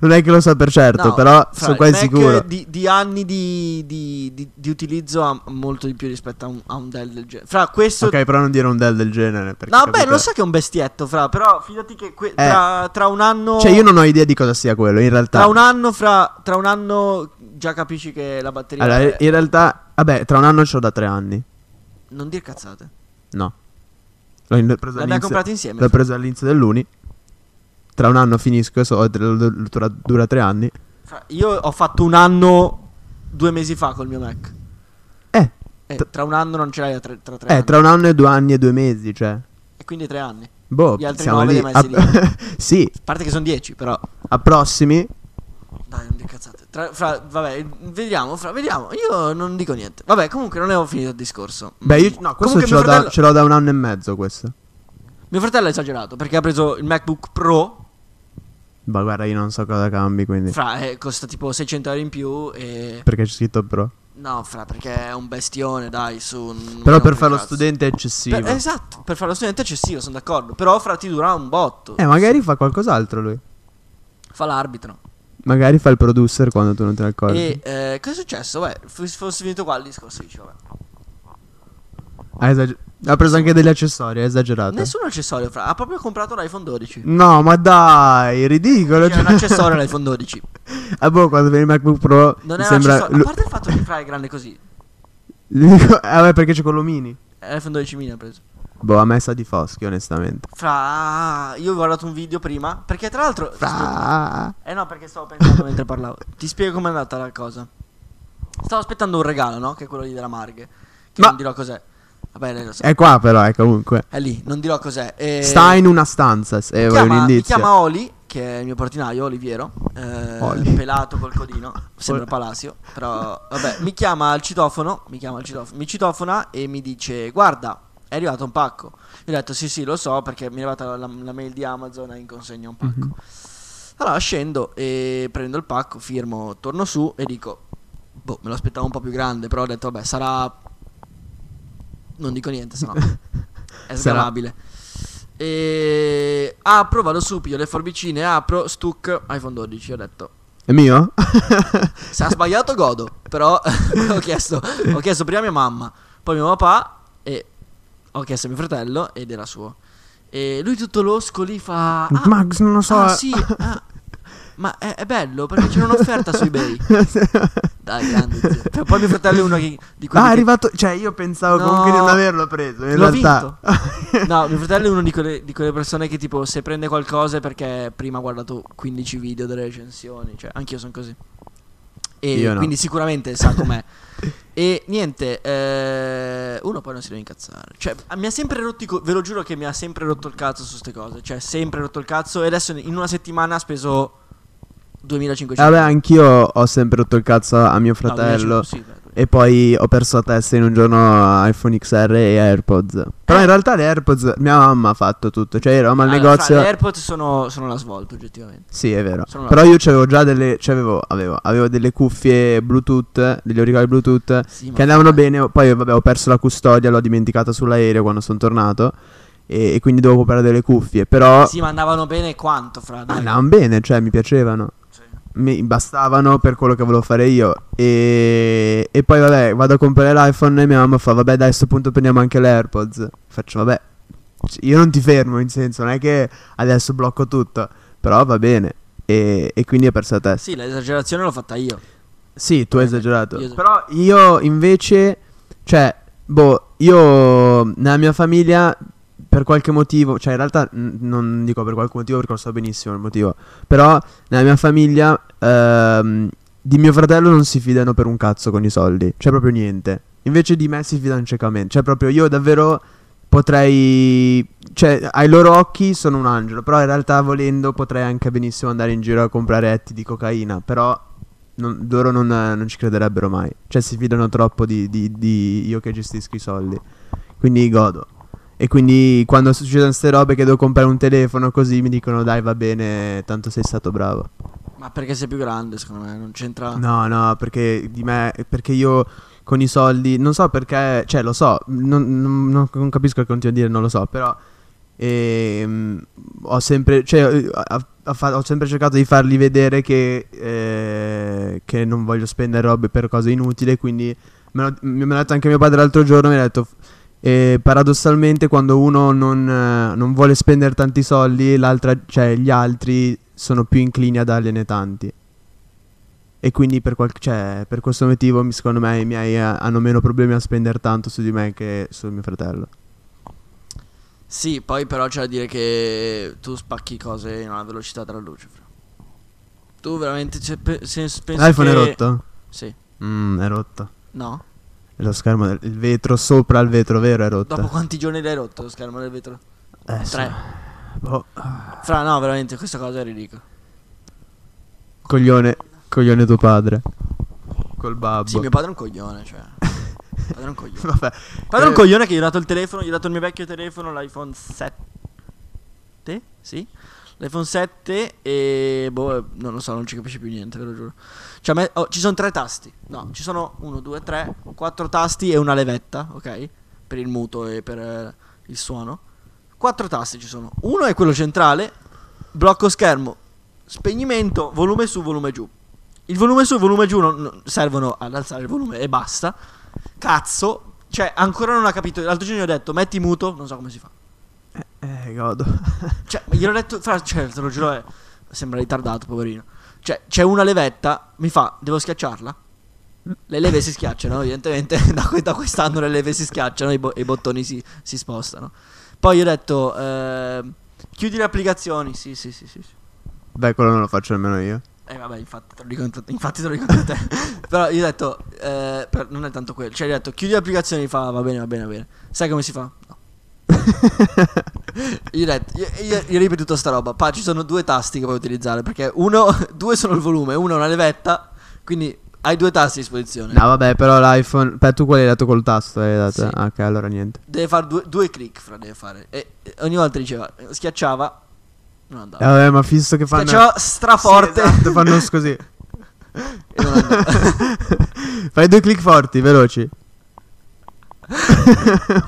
non è che lo so per certo, No, però sono quasi sicuro. Di, di anni di, di- di- di utilizzo ha molto di più rispetto a un, a un Dell del genere. Fra questo. Ok, però non dire un Dell del genere. no, beh, capito- lo so che è un bestietto, fra. Però fidati che que- Eh. tra, tra un anno. Cioè, io non ho idea di cosa sia quello, in realtà. Tra un anno, fra. Tra un anno già capisci che la batteria. Allora, è- in realtà, vabbè, tra un anno ce l'ho da tre anni. Non dir cazzate. No. L'ho in- preso L'abbiamo comprato insieme. L'ho preso all'inizio dell'uni. Tra un anno finisco, so, dura, dura- tre anni. Io ho fatto un anno due mesi fa col mio Mac. Eh, E T- tra un anno non ce l'hai tra, tra tre eh, anni. tra un anno e due anni e due mesi, cioè. E quindi tre anni. Boh, Gli altri siamo nove lì. A- (laughs) sì, A parte che sono dieci, però. a prossimi. Dai, non dir cazzate. Tra- fra, vabbè, vediamo, fra, vediamo. Io non dico niente. Vabbè, comunque non avevo finito il discorso. Beh, io, no, questo ce l'ho, mio da, fratello, ce l'ho da un anno e mezzo, questo. mio fratello ha esagerato perché ha preso il MacBook Pro. Ma guarda, io non so cosa cambi, quindi. Fra, eh, costa tipo 600 euro in più. E. Perché c'è scritto pro. No, fra, perché è un bestione, dai, su. Però per fare lo studente è eccessivo. Per- esatto, per fare lo studente eccessivo, sono d'accordo. Però, fra, ti dura un botto. Eh, magari fa qualcos'altro lui. Fa l'arbitro. Magari fa il producer quando tu non te ne accorgi. E eh, cosa è successo? Beh, f- fosse finito qua il discorso, vabbè. Ha, esager- ha preso anche degli accessori, ha esagerato. Nessun accessorio, fra. Ha proprio comprato l'iPhone 12. No, ma dai, ridicolo. C'era un cioè. accessorio (laughs) all'iPhone 12. Ah, boh, quando vedi il MacBook Pro. Non è un sembra. accessorio. A parte il fatto che fra è grande così. L'unico- eh, vabbè, perché c'è quello mini. È l'iPhone 12 mini ha preso. Boh, a me sa di Foschi, onestamente. Fra, io ho guardato un video prima, perché tra l'altro... Fra... Eh no, perché stavo pensando mentre parlavo. Ti spiego com'è andata la cosa. Stavo aspettando un regalo, no? Che è quello lì della Marghe. Che Ma- non dirò cos'è. Vabbè, lei lo sa. È qua però, eh, comunque. È lì, non dirò cos'è. E... Sta in una stanza, se mi vuoi un chiama, mi indizio. chiama Oli, che è il mio portinaio, Oliviero. eh, Oli. Pelato col codino. Sembra Palacio. Però, vabbè, mi chiama al citofono. Mi chiama al citofono. Mi citofona e mi dice: Guarda, è arrivato un pacco. Io ho detto: Sì, sì, lo so, perché mi è arrivata la, la mail di Amazon e in consegna un pacco. Mhm. Allora scendo e prendo il pacco, firmo, torno su e dico: Boh, me lo aspettavo un po' più grande, però ho detto: Vabbè, sarà. Non dico niente, sennò (laughs) è sgravabile. E apro, vado su, piglio le forbicine, apro, stuc, iPhone 12. Ho detto: È mio? Se ha sbagliato, godo. Però (laughs) ho chiesto, ho chiesto prima a mia mamma, poi mio papà ho chiesto a mio fratello ed era suo. E lui tutto losco lì fa. Ah, Max, non lo so. ah, sì, ah, ma è, è bello perché c'era un'offerta su eBay. (laughs) Dai, grande zio. Cioè, Poi mio fratello è uno che, di quelli Ah, è che- arrivato. Cioè, io pensavo No. comunque di non averlo preso. In L'ho realtà. (laughs) No, mio fratello è uno di quelle, di quelle persone che tipo se prende qualcosa è perché prima ha guardato 15 video delle recensioni, cioè anch'io sono così. E Io no. quindi sicuramente sa com'è. (laughs) e niente, eh, uno poi non si deve incazzare. Cioè, mi ha sempre rotto co- ve lo giuro che mi ha sempre rotto il cazzo su ste cose, cioè sempre rotto il cazzo e adesso in una settimana ha speso 2500. Vabbè, anch'io ho sempre rotto il cazzo a mio No, fratello. 2500, sì, beh, E poi ho perso la testa in un giorno iPhone XR e AirPods. Però Eh. in realtà le AirPods mia mamma ha fatto tutto. Cioè, eravamo al Allora, negozio. fra, le AirPods sono, sono la svolta oggettivamente. Sì, è vero. Sono Però io c'avevo già delle. C'avevo, avevo, avevo delle cuffie Bluetooth, degli auricolari Bluetooth. Sì, che andavano fra- bene. Poi, vabbè, ho perso la custodia, l'ho dimenticata sull'aereo quando sono tornato. E, e quindi dovevo comprare delle cuffie. Però. Sì, ma andavano bene quanto, fra? dai. andavano bene, cioè mi piacevano. Mi bastavano per quello che volevo fare io. E, e poi, vabbè, vado a comprare l'iPhone e mia mamma fa: Vabbè, dai, a sto punto prendiamo anche le AirPods. Faccio, vabbè, io non ti fermo, in senso, non è che adesso blocco tutto. Però va bene. E, e quindi ho perso la testa. Sì, l'esagerazione l'ho fatta io. Sì, tu hai esagerato. io- Però io invece, cioè, boh, io nella mia famiglia per qualche motivo, cioè in realtà n- non dico per qualche motivo perché lo so benissimo il motivo, però nella mia famiglia ehm, di mio fratello non si fidano per un cazzo con i soldi, cioè proprio niente. Invece di me si fidano ciecamente, cioè proprio io davvero potrei, cioè ai loro occhi sono un angelo, però in realtà volendo potrei anche benissimo andare in giro a comprare etti di cocaina, però non- loro non, non ci crederebbero mai. Cioè, si fidano troppo di, di- di io che gestisco i soldi. Quindi godo. E quindi quando succedono queste robe che devo comprare un telefono così mi dicono dai va bene, tanto sei stato bravo. Ma perché sei più grande, secondo me, non c'entra. No, no, perché di me, perché io con i soldi, non so perché, cioè lo so, non, non- non- capisco che continua a dire, non lo so, però ehm, ho sempre, cioè, ha fa- ho sempre cercato di fargli vedere che, eh, che non voglio spendere robe per cose inutili, quindi me l'ha me l'ha detto anche mio padre l'altro giorno, mi ha detto... eh, paradossalmente quando uno non, eh, non vuole spendere tanti soldi, l'altra, cioè gli altri sono più inclini a dargliene tanti. E quindi per, qual- cioè, per questo motivo secondo me i miei eh, hanno meno problemi a spendere tanto su di me che su mio fratello. Sì, poi però c'è da dire che tu spacchi cose in una velocità della luce. fra. Tu veramente cioè, pe- se, L'iPhone che... è rotto? Sì. Mm, è rotto. No? Lo schermo, del- il vetro sopra il vetro vero è rotto. Dopo quanti giorni l'hai rotto lo schermo del vetro? Eh. Tre. Boh. Fra, no, veramente questa cosa è ridicola. Coglione, coglione tuo padre. Col babbo. Sì, mio padre è un coglione, cioè. (laughs) Padre è un coglione. Vabbè. Padre è un Eh, coglione che gli ho dato il telefono, gli ho dato il mio vecchio telefono, l'iPhone 7. Sì? L'iPhone 7 e boh, non lo so, non ci capisce più niente, ve lo giuro. Cioè, me- oh, ci sono tre tasti. No, ci sono 1, 2, 3, 4 tasti e una levetta, ok? Per il muto e per eh, il suono. Quattro tasti ci sono. Uno è quello centrale, blocco schermo, spegnimento, volume su, volume giù. Il volume su e volume giù non- non- servono ad alzare il volume e basta. Cazzo, cioè ancora non ha capito. L'altro giorno gli ho detto metti muto, non so come si fa. Eh, godo. (laughs) Cioè, gliel'ho detto, fra, cioè, te lo giuro, è- sembra ritardato, poverino. Cioè, c'è una levetta, mi fa, devo schiacciarla? Le leve si schiacciano, evidentemente (laughs) da, que- da quest'anno le leve si schiacciano i, bo- i bottoni si, si spostano. Poi ho detto, eh, chiudi le applicazioni. Sì, sì, sì, sì. sì. Beh, quello non lo faccio nemmeno io. Eh vabbè, infatti te lo dico, infatti te, lo dico a te. (laughs) Però io ho detto, eh, per- non è tanto quello. Cioè, io ho detto, chiudi le applicazioni, fa, va bene, va bene, va bene. Sai come si fa? No. Io detto, io, io, io ripetuto sta roba. Pa, ci sono due tasti che puoi utilizzare. Perché uno, (laughs) due sono il volume, uno è una levetta. Quindi hai due tasti a disposizione. No, vabbè, però l'iPhone. Beh, tu quelli hai dato col tasto. Hai dato... Sì. Ah, ok, allora niente. Deve fare due, due click, fra deve fare. E, e ogni volta diceva, schiacciava. Non Eh, andava. vabbè, ma fisso che fanno. Schiacciava straforte. Sì, esatto, fanno (laughs) così. (laughs) Fai due click forti, veloci.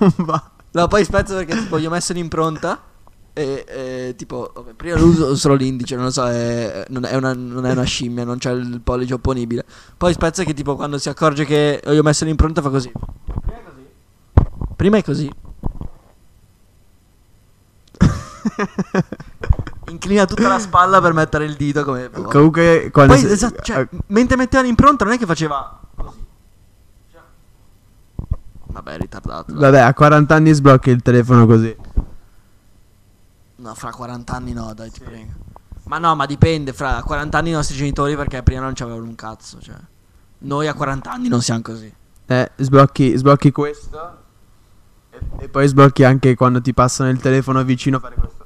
Non va. No, poi spezzo perché tipo gli ho messo l'impronta e, e, tipo vabbè, prima lo uso solo l'indice, non lo so, è, non, è una, non è una scimmia, non c'è il pollice opponibile. Poi spezzo che tipo quando si accorge che gli ho messo l'impronta fa così. Prima è così. Prima è così. (laughs) Inclina tutta la spalla per mettere il dito come Comunque, quando. Poi si- esatto, cioè, eh, mentre metteva l'impronta non è che faceva Vabbè, è ritardato. dai. Vabbè, a 40 anni sblocchi il telefono così. No, fra 40 anni no, dai, ti prego. Ma no, ma dipende, fra 40 anni i nostri genitori perché prima non c'avevano un cazzo, cioè. Noi a 40 anni non siamo così. Eh, sblocchi, sblocchi questo. E, e poi sblocchi anche quando ti passano il telefono vicino. Fare questo.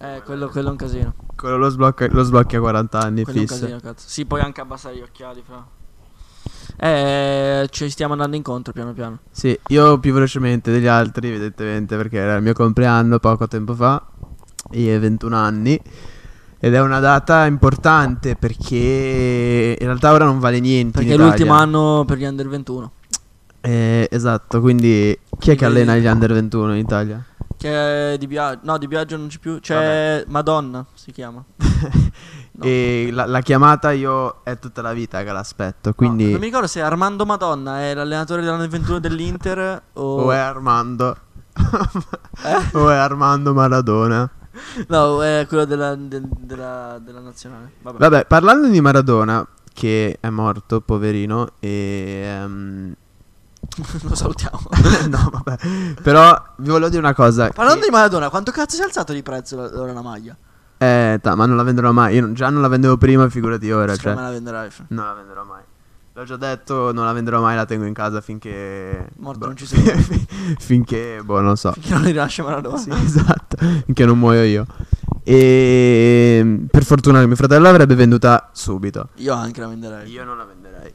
Eh, quello, quello è un casino. Quello lo, sblocca, lo sblocchi a 40 anni, Quello è un fisso. casino, cazzo. Sì, puoi anche abbassare gli occhiali, fra. Eh, ci stiamo andando incontro piano piano. Sì, io più velocemente degli altri, evidentemente, perché era il mio compleanno poco tempo fa. Ho 21 anni. Ed è una data importante perché in realtà ora non vale niente. Perché è l'ultimo anno per gli under 21. Eh, esatto, quindi chi è che allena gli under 21 in Italia? Che è di Biagio. No, di Biagio non c'è più. C'è Madonna, si chiama. No. e la, la chiamata io è tutta la vita che l'aspetto, quindi... No, non mi ricordo se Armando Madonna è l'allenatore dell'anno 21 dell'Inter o... O è Armando. (laughs) Eh? o è Armando Maradona. No, è quello della, del- della, della nazionale. Vabbè. Vabbè, parlando di Maradona, che è morto, poverino, e... ehm, (laughs) Lo salutiamo. (laughs) no, vabbè. Però vi volevo dire una cosa. Parlando che- di Maradona, quanto cazzo si è alzato di prezzo la- la maglia? Eh, ta- ma non la venderò mai. Io non- già non la vendevo prima, figurati ora. Secondo Cioè, me la venderai. fra. non la venderò mai. L'ho già detto, non la venderò mai, la tengo in casa finché... Morto boh, non ci sei. (laughs) finché, boh, non so. Finché non li rilascia Maradona. Sì, esatto, finché non muoio io. E per fortuna mio fratello l'avrebbe venduta subito. Io anche la venderei. Io non la venderei.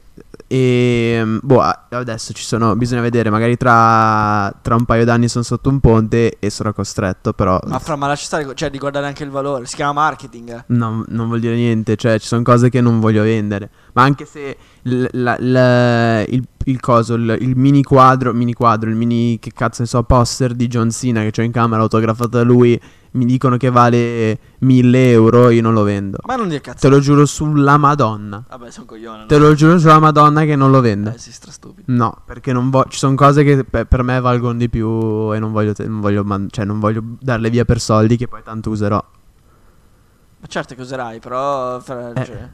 E boh, a- adesso ci sono, bisogna vedere, magari tra, tra un paio d'anni sono sotto un ponte e sarò costretto, però Ma fra, ma lascia stare, cioè di guardare anche il valore. Si chiama marketing. eh. non, non vuol dire niente, cioè ci sono cose che non voglio vendere. Ma anche se l- la- la- il, il coso, il, il mini quadro, mini quadro, il mini, che cazzo ne so, poster di John Cena che ho in camera autografato da lui, mi dicono che vale 1000 euro, io non lo vendo. Ma non dire cazzo. Te lo giuro sulla Madonna. Vabbè, sono coglione. Te lo giuro sulla Madonna che non lo vendo. Eh, sei strastupido. No, perché non vo- ci sono cose che pe- per me valgono di più e non voglio, te- non, voglio man- cioè, non voglio darle via per soldi che poi tanto userò. Ma certo che userai, però. fra- Eh. cioè,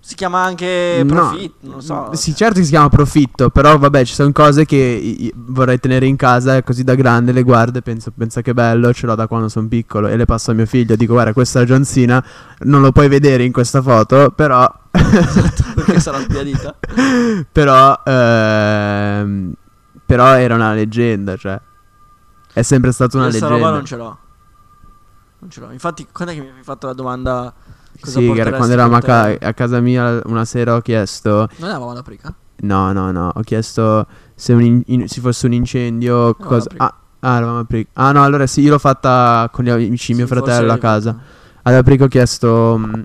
si chiama anche No, profitto. Non lo so. Sì, certo che si chiama profitto, però vabbè, ci sono cose che vorrei tenere in casa e così da grande le guardo e penso, pensa che bello, ce l'ho da quando sono piccolo e le passo a mio figlio, dico guarda questa è John Cena, non lo puoi vedere in questa foto, però... Esatto, (laughs) perché sarà sbiadita. però... ehm, però era una leggenda, cioè... È sempre stata una Questa leggenda. roba non ce l'ho. Non ce l'ho. Infatti, quando è che mi hai fatto la domanda? Cosa Sì, era quando eravamo a, ca- a casa mia una sera ho chiesto... Non eravamo ad Aprica? No, no, no, ho chiesto se un in- in- ci fosse un incendio, No, cosa... Ah, ah, eravamo a Pric- Ah, no, allora sì, io l'ho fatta con gli amici di mio Sì, fratello a casa. Ad Aprico ho chiesto mh,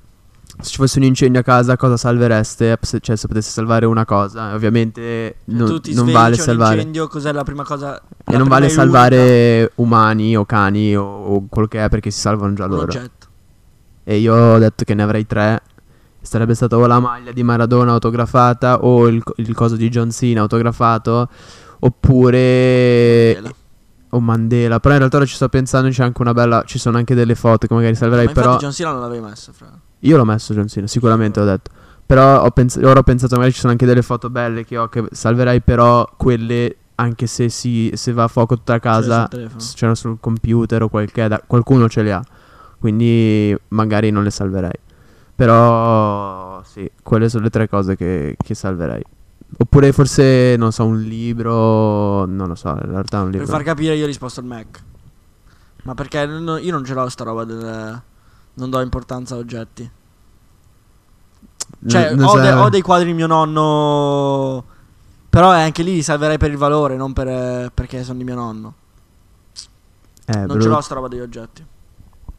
se ci fosse un incendio a casa cosa salvereste, se- cioè se potesse salvare una cosa. Ovviamente Cioè, non, non vale c'è un salvare... incendio, cos'è la prima cosa? E non vale salvare umani o cani o, o quello che è perché si salvano già un loro. oggetto. E io ho detto che ne avrei tre. Sarebbe stata o la maglia di Maradona autografata o il, il coso di John Cena autografato. Oppure. Mandela. O Mandela. Però in realtà ora ci sto pensando. C'è anche una bella. Ci sono anche delle foto che magari salverei. Ma però. John Cena non l'avevi messo, fra. Io l'ho messo John Cena, sicuramente ho detto. Però ho pens- ora ho pensato magari ci sono anche delle foto belle che ho che salverai, però quelle anche se, si, se va a fuoco tutta casa, c'erano sul computer o qualche, da- qualcuno ce le ha. Quindi magari non le salverei. Però sì, quelle sono le tre cose che, che salverei. Oppure forse, non so, un libro, non lo so, in realtà un Per libro. far capire io ho risposto al Mac. Ma perché no- io non ce l'ho sta roba del... Non do importanza a oggetti. Cioè, ho, de- ho dei quadri di mio nonno. Però anche lì li salverei per il valore, non per, perché sono di mio nonno. Eh, non brutto. ce l'ho sta roba degli oggetti.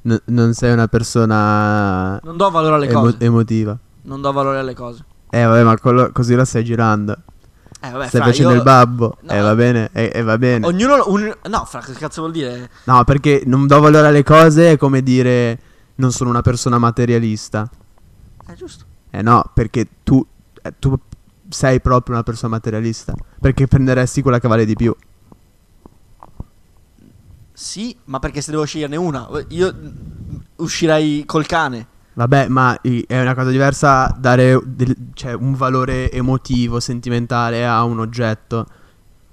N- non sei una persona Non do valore alle emo- cose. emotiva. non do valore alle cose. Eh, vabbè, ma quello- così la stai girando. Eh, vabbè, stai fra, facendo io- il babbo. No. Eh, va bene, eh, eh, va bene. Ognuno. un- No, fra, che cazzo vuol dire? No, perché non do valore alle cose è come dire non sono una persona materialista. È giusto. Eh no, perché tu, eh, tu sei proprio una persona materialista. Perché prenderesti quella che vale di più. Sì, ma perché se devo sceglierne una, io uscirei col cane. Vabbè, ma è una cosa diversa dare del- cioè, un valore emotivo, sentimentale a un oggetto.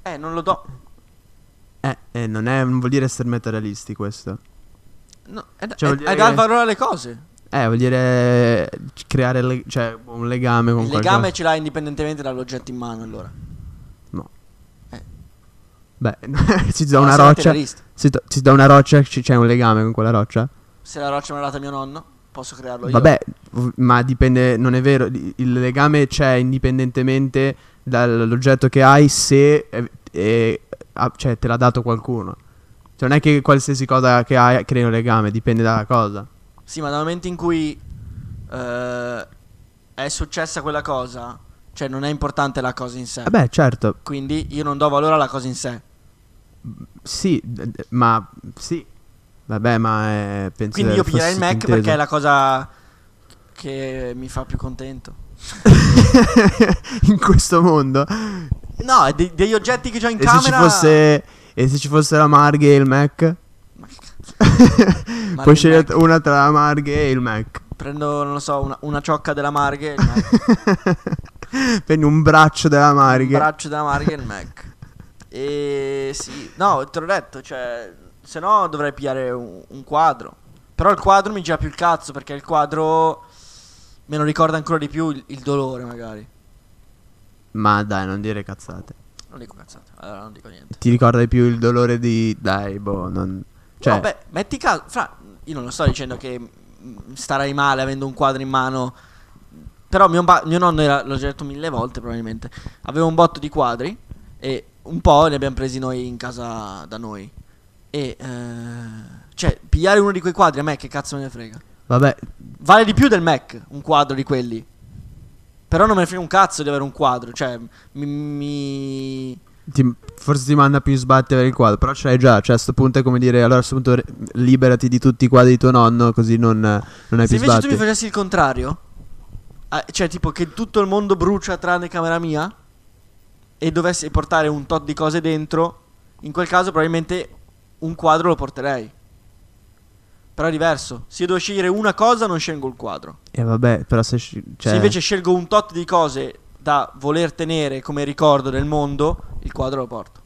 Eh, non lo do. Eh, eh, non, è, non vuol dire essere materialisti questo. No, è, Cioè, è- è dar valore alle cose. Eh, vuol dire creare le- cioè, un legame con Il qualcosa. legame ce l'ha indipendentemente dall'oggetto in mano, allora. Eh. Beh, (laughs) si ti dà No, una roccia. Si dà una roccia, ci- c'è un legame con quella roccia? Se la roccia me l'ha data mio nonno, posso crearlo io. Vabbè, ma dipende, non è vero, il legame c'è indipendentemente dall'oggetto che hai se eh, eh, ah, cioè, te l'ha dato qualcuno. Cioè, non è che qualsiasi cosa che hai crea un legame, dipende dalla cosa. Sì, ma dal momento in cui eh, è successa quella cosa, cioè non è importante la cosa in sé. Vabbè, certo, Quindi io non do valore alla cosa in sé. Sì, ma sì. Vabbè, ma è, penso Quindi io piglierei il Mac sottinteso. perché è la cosa che mi fa più contento. (laughs) in questo mondo. No, de- degli oggetti che ho in E se camera. ci fosse e se ci fosse la Marghe e il Mac? (laughs) Puoi scegliere Mac. una tra la Marghe e il Mac. Prendo, non lo so, una, una ciocca della Marghe e il (laughs) Mac. Prendi un braccio della Marghe. braccio della Marghe e il Mac. E sì, no, te l'ho detto, cioè, se no dovrei pigliare un, un quadro. Però il quadro mi gira più il cazzo perché il quadro me lo ricorda ancora di più il, il dolore, magari. Ma dai, non dire cazzate. Non dico cazzate, allora non dico niente. Ti ricorda di più il dolore di dai, boh, non cioè Vabbè, metti caso, fra, io non lo sto dicendo che mm, starai male avendo un quadro in mano. Però mio, ba- mio nonno era, l'ho già detto mille volte probabilmente, aveva un botto di quadri e un po' li abbiamo presi noi in casa da noi. E, eh, cioè, pigliare uno di quei quadri a me che cazzo me ne frega. vabbè, Vale di più del Mac un quadro di quelli. Però non me ne frega un cazzo di avere un quadro, cioè, mi... mi- ti- forse ti manda più sbatti avere il quadro, però ce l'hai già, cioè a sto punto è come dire, allora a sto punto liberati di tutti i quadri di tuo nonno, così non, non hai Se più invece sbatti. tu mi facessi il contrario, eh, cioè tipo che tutto il mondo brucia tranne camera mia e dovessi portare un tot di cose dentro, in quel caso probabilmente un quadro lo porterei. Però è diverso. Se io devo scegliere una cosa non scelgo il quadro. E vabbè, però se cioè, Se invece scelgo un tot di cose da voler tenere come ricordo del mondo, il quadro lo porto.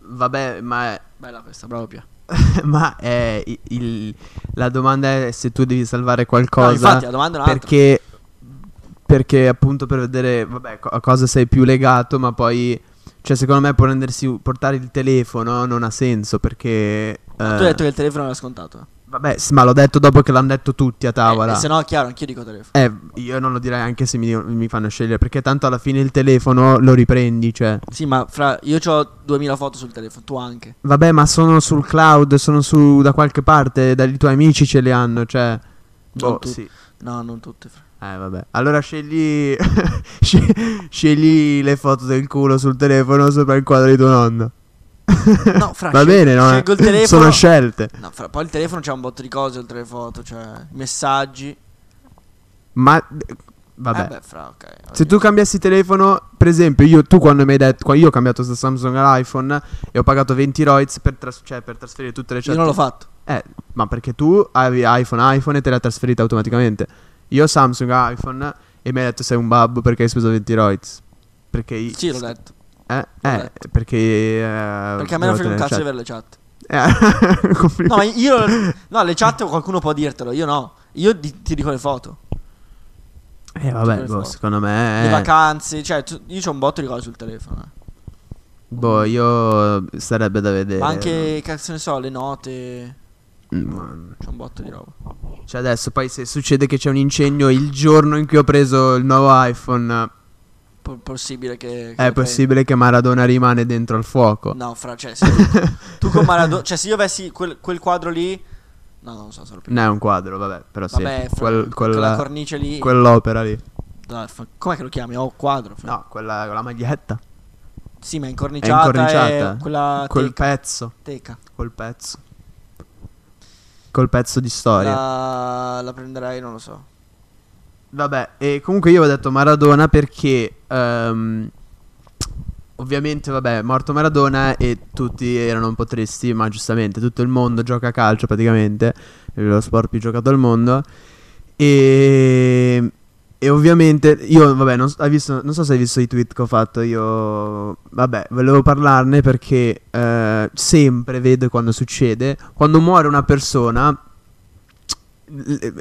vabbè, ma è, Bella questa, bravo Pia. (laughs) ma è il- la domanda è se tu devi salvare No, qualcosa infatti la domanda è un'altra. perché perché appunto per vedere vabbè a cosa sei più legato ma poi cioè secondo me prendersi portare il telefono non ha senso perché Tu eh, hai detto che il telefono era scontato. vabbè ma l'ho detto dopo che l'hanno detto tutti a tavola Eh, se no, chiaro, anch'io dico telefono. eh, io non lo direi anche se mi, mi fanno scegliere perché tanto alla fine il telefono lo riprendi cioè Sì, ma fra io ho 2000 foto sul telefono, tu anche. vabbè ma sono sul cloud sono su da qualche parte dai tuoi amici ce li hanno cioè Non boh, tutti. sì No, non tutte. Fra. Eh vabbè, allora scegli (laughs) sce- scegli le foto del culo sul telefono sopra il quadro di tuo nonno. No, (laughs) fra, Va bene, no? scelgo il telefono. Sono scelte. No, fra, poi il telefono c'ha un botto di cose oltre le foto, cioè messaggi. Ma vabbè. Eh beh, fra, ok. va Se tu cambiassi telefono, per esempio, io, tu quando mi hai detto, io ho cambiato da Samsung all'iPhone e ho pagato 20 ROITs per, tras- cioè, per trasferire tutte le chat. Io non l'ho fatto. Eh, ma perché tu avevi iPhone, iPhone e te l'ha trasferita automaticamente. Io ho Samsung iPhone E mi hai detto sei un babbo perché hai speso 20 roids. Perché io... Sì, l'ho detto. Eh, l'ho eh, detto. perché... eh, Perché a me non frega un cazzo di avere le chat. Eh. (laughs) No, ma io. No, le chat qualcuno può dirtelo, io no. Io di- ti dico le foto. Eh, vabbè, boh, secondo me... Le eh, vacanze. Cioè, tu- io c'ho un botto di cose sul telefono. eh. Boh, io... Sarebbe da vedere. Ma anche, cazzo ne so, le note. Mm, C'ho un botto di roba. Cioè adesso poi se succede che c'è un incendio il giorno in cui ho preso il nuovo iPhone... Po- possibile che. che È possibile che Maradona rimane dentro al fuoco. No, fra, cioè, se tu, (laughs) tu con Maradona. Cioè, se io avessi quel, quel quadro lì. No, non so, solo più. Non è un quadro, vabbè, però sì. Vabbè, fra, Quel- quella cornice lì. quell'opera lì. Dai, fa- com'è che lo chiami? Oh, quadro. fra. No, quella con la maglietta. Sì, ma è È incorniciata. incorniciata. È quella Quel teca. pezzo. teca. Col pezzo. Col pezzo di storia. La, la prenderei, non lo so. Vabbè, e comunque io ho detto Maradona perché ehm, ovviamente, vabbè, morto Maradona e tutti erano un po' tristi, ma giustamente tutto il mondo gioca a calcio praticamente, è lo sport più giocato al mondo. E, e ovviamente io, vabbè, non, visto, non so se hai visto i tweet che ho fatto, io, vabbè, volevo parlarne perché eh, sempre vedo quando succede, quando muore una persona,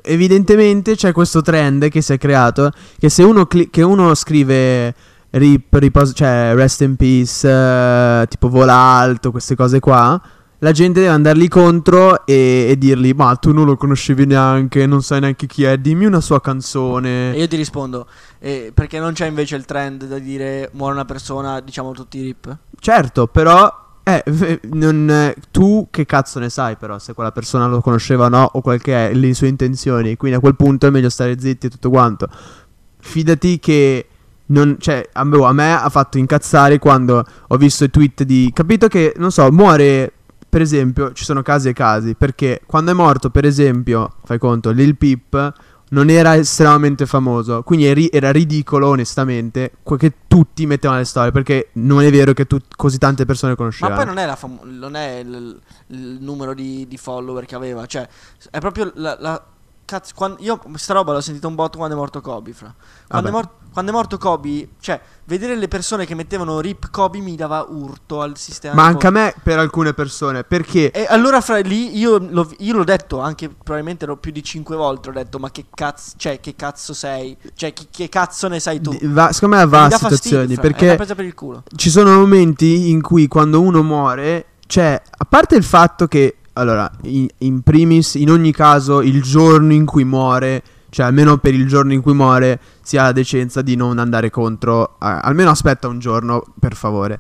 evidentemente c'è questo trend che si è creato, che se uno, cli- che uno scrive rip, riposo, cioè rest in peace, eh, tipo vola alto, queste cose qua, la gente deve andargli contro e, e dirgli, ma tu non lo conoscevi neanche, non sai neanche chi è, dimmi una sua canzone. E io ti rispondo, eh, perché non c'è invece il trend da dire muore una persona, diciamo tutti i rip? Certo, però eh, non, tu che cazzo ne sai però se quella persona lo conosceva o no o qual che è le sue intenzioni, quindi a quel punto è meglio stare zitti e tutto quanto. Fidati che non, cioè, a me, a me ha fatto incazzare quando ho visto i tweet di capito che non so, muore per esempio, ci sono casi e casi, perché quando è morto, per esempio, fai conto, Lil Peep non era estremamente famoso, quindi eri- era ridicolo, onestamente, que- che tutti mettevano le storie, perché non è vero che tu- così tante persone Ma conoscevano. poi non è, fam- non è il, il numero di, di follower che aveva, cioè è proprio la... la- cazzo, quan- io sta roba l'ho sentita un botto quando è morto Kobe, fra. Quando, è, mor- quando è morto Kobe, cioè vedere le persone che mettevano rip Kobe mi dava urto al sistema. Ma anche a me per alcune persone, perché E allora fra lì io l'ho, io l'ho detto anche probabilmente ero più di cinque volte ho detto ma che cazzo cioè che cazzo sei cioè chi- che cazzo ne sai tu va- secondo me va fastidio, situazioni, una perché per ci sono momenti in cui quando uno muore, cioè, a parte il fatto che, allora, in, in primis, in ogni caso, il giorno in cui muore, cioè almeno per il giorno in cui muore, si ha la decenza di non andare contro, a- almeno aspetta un giorno, per favore.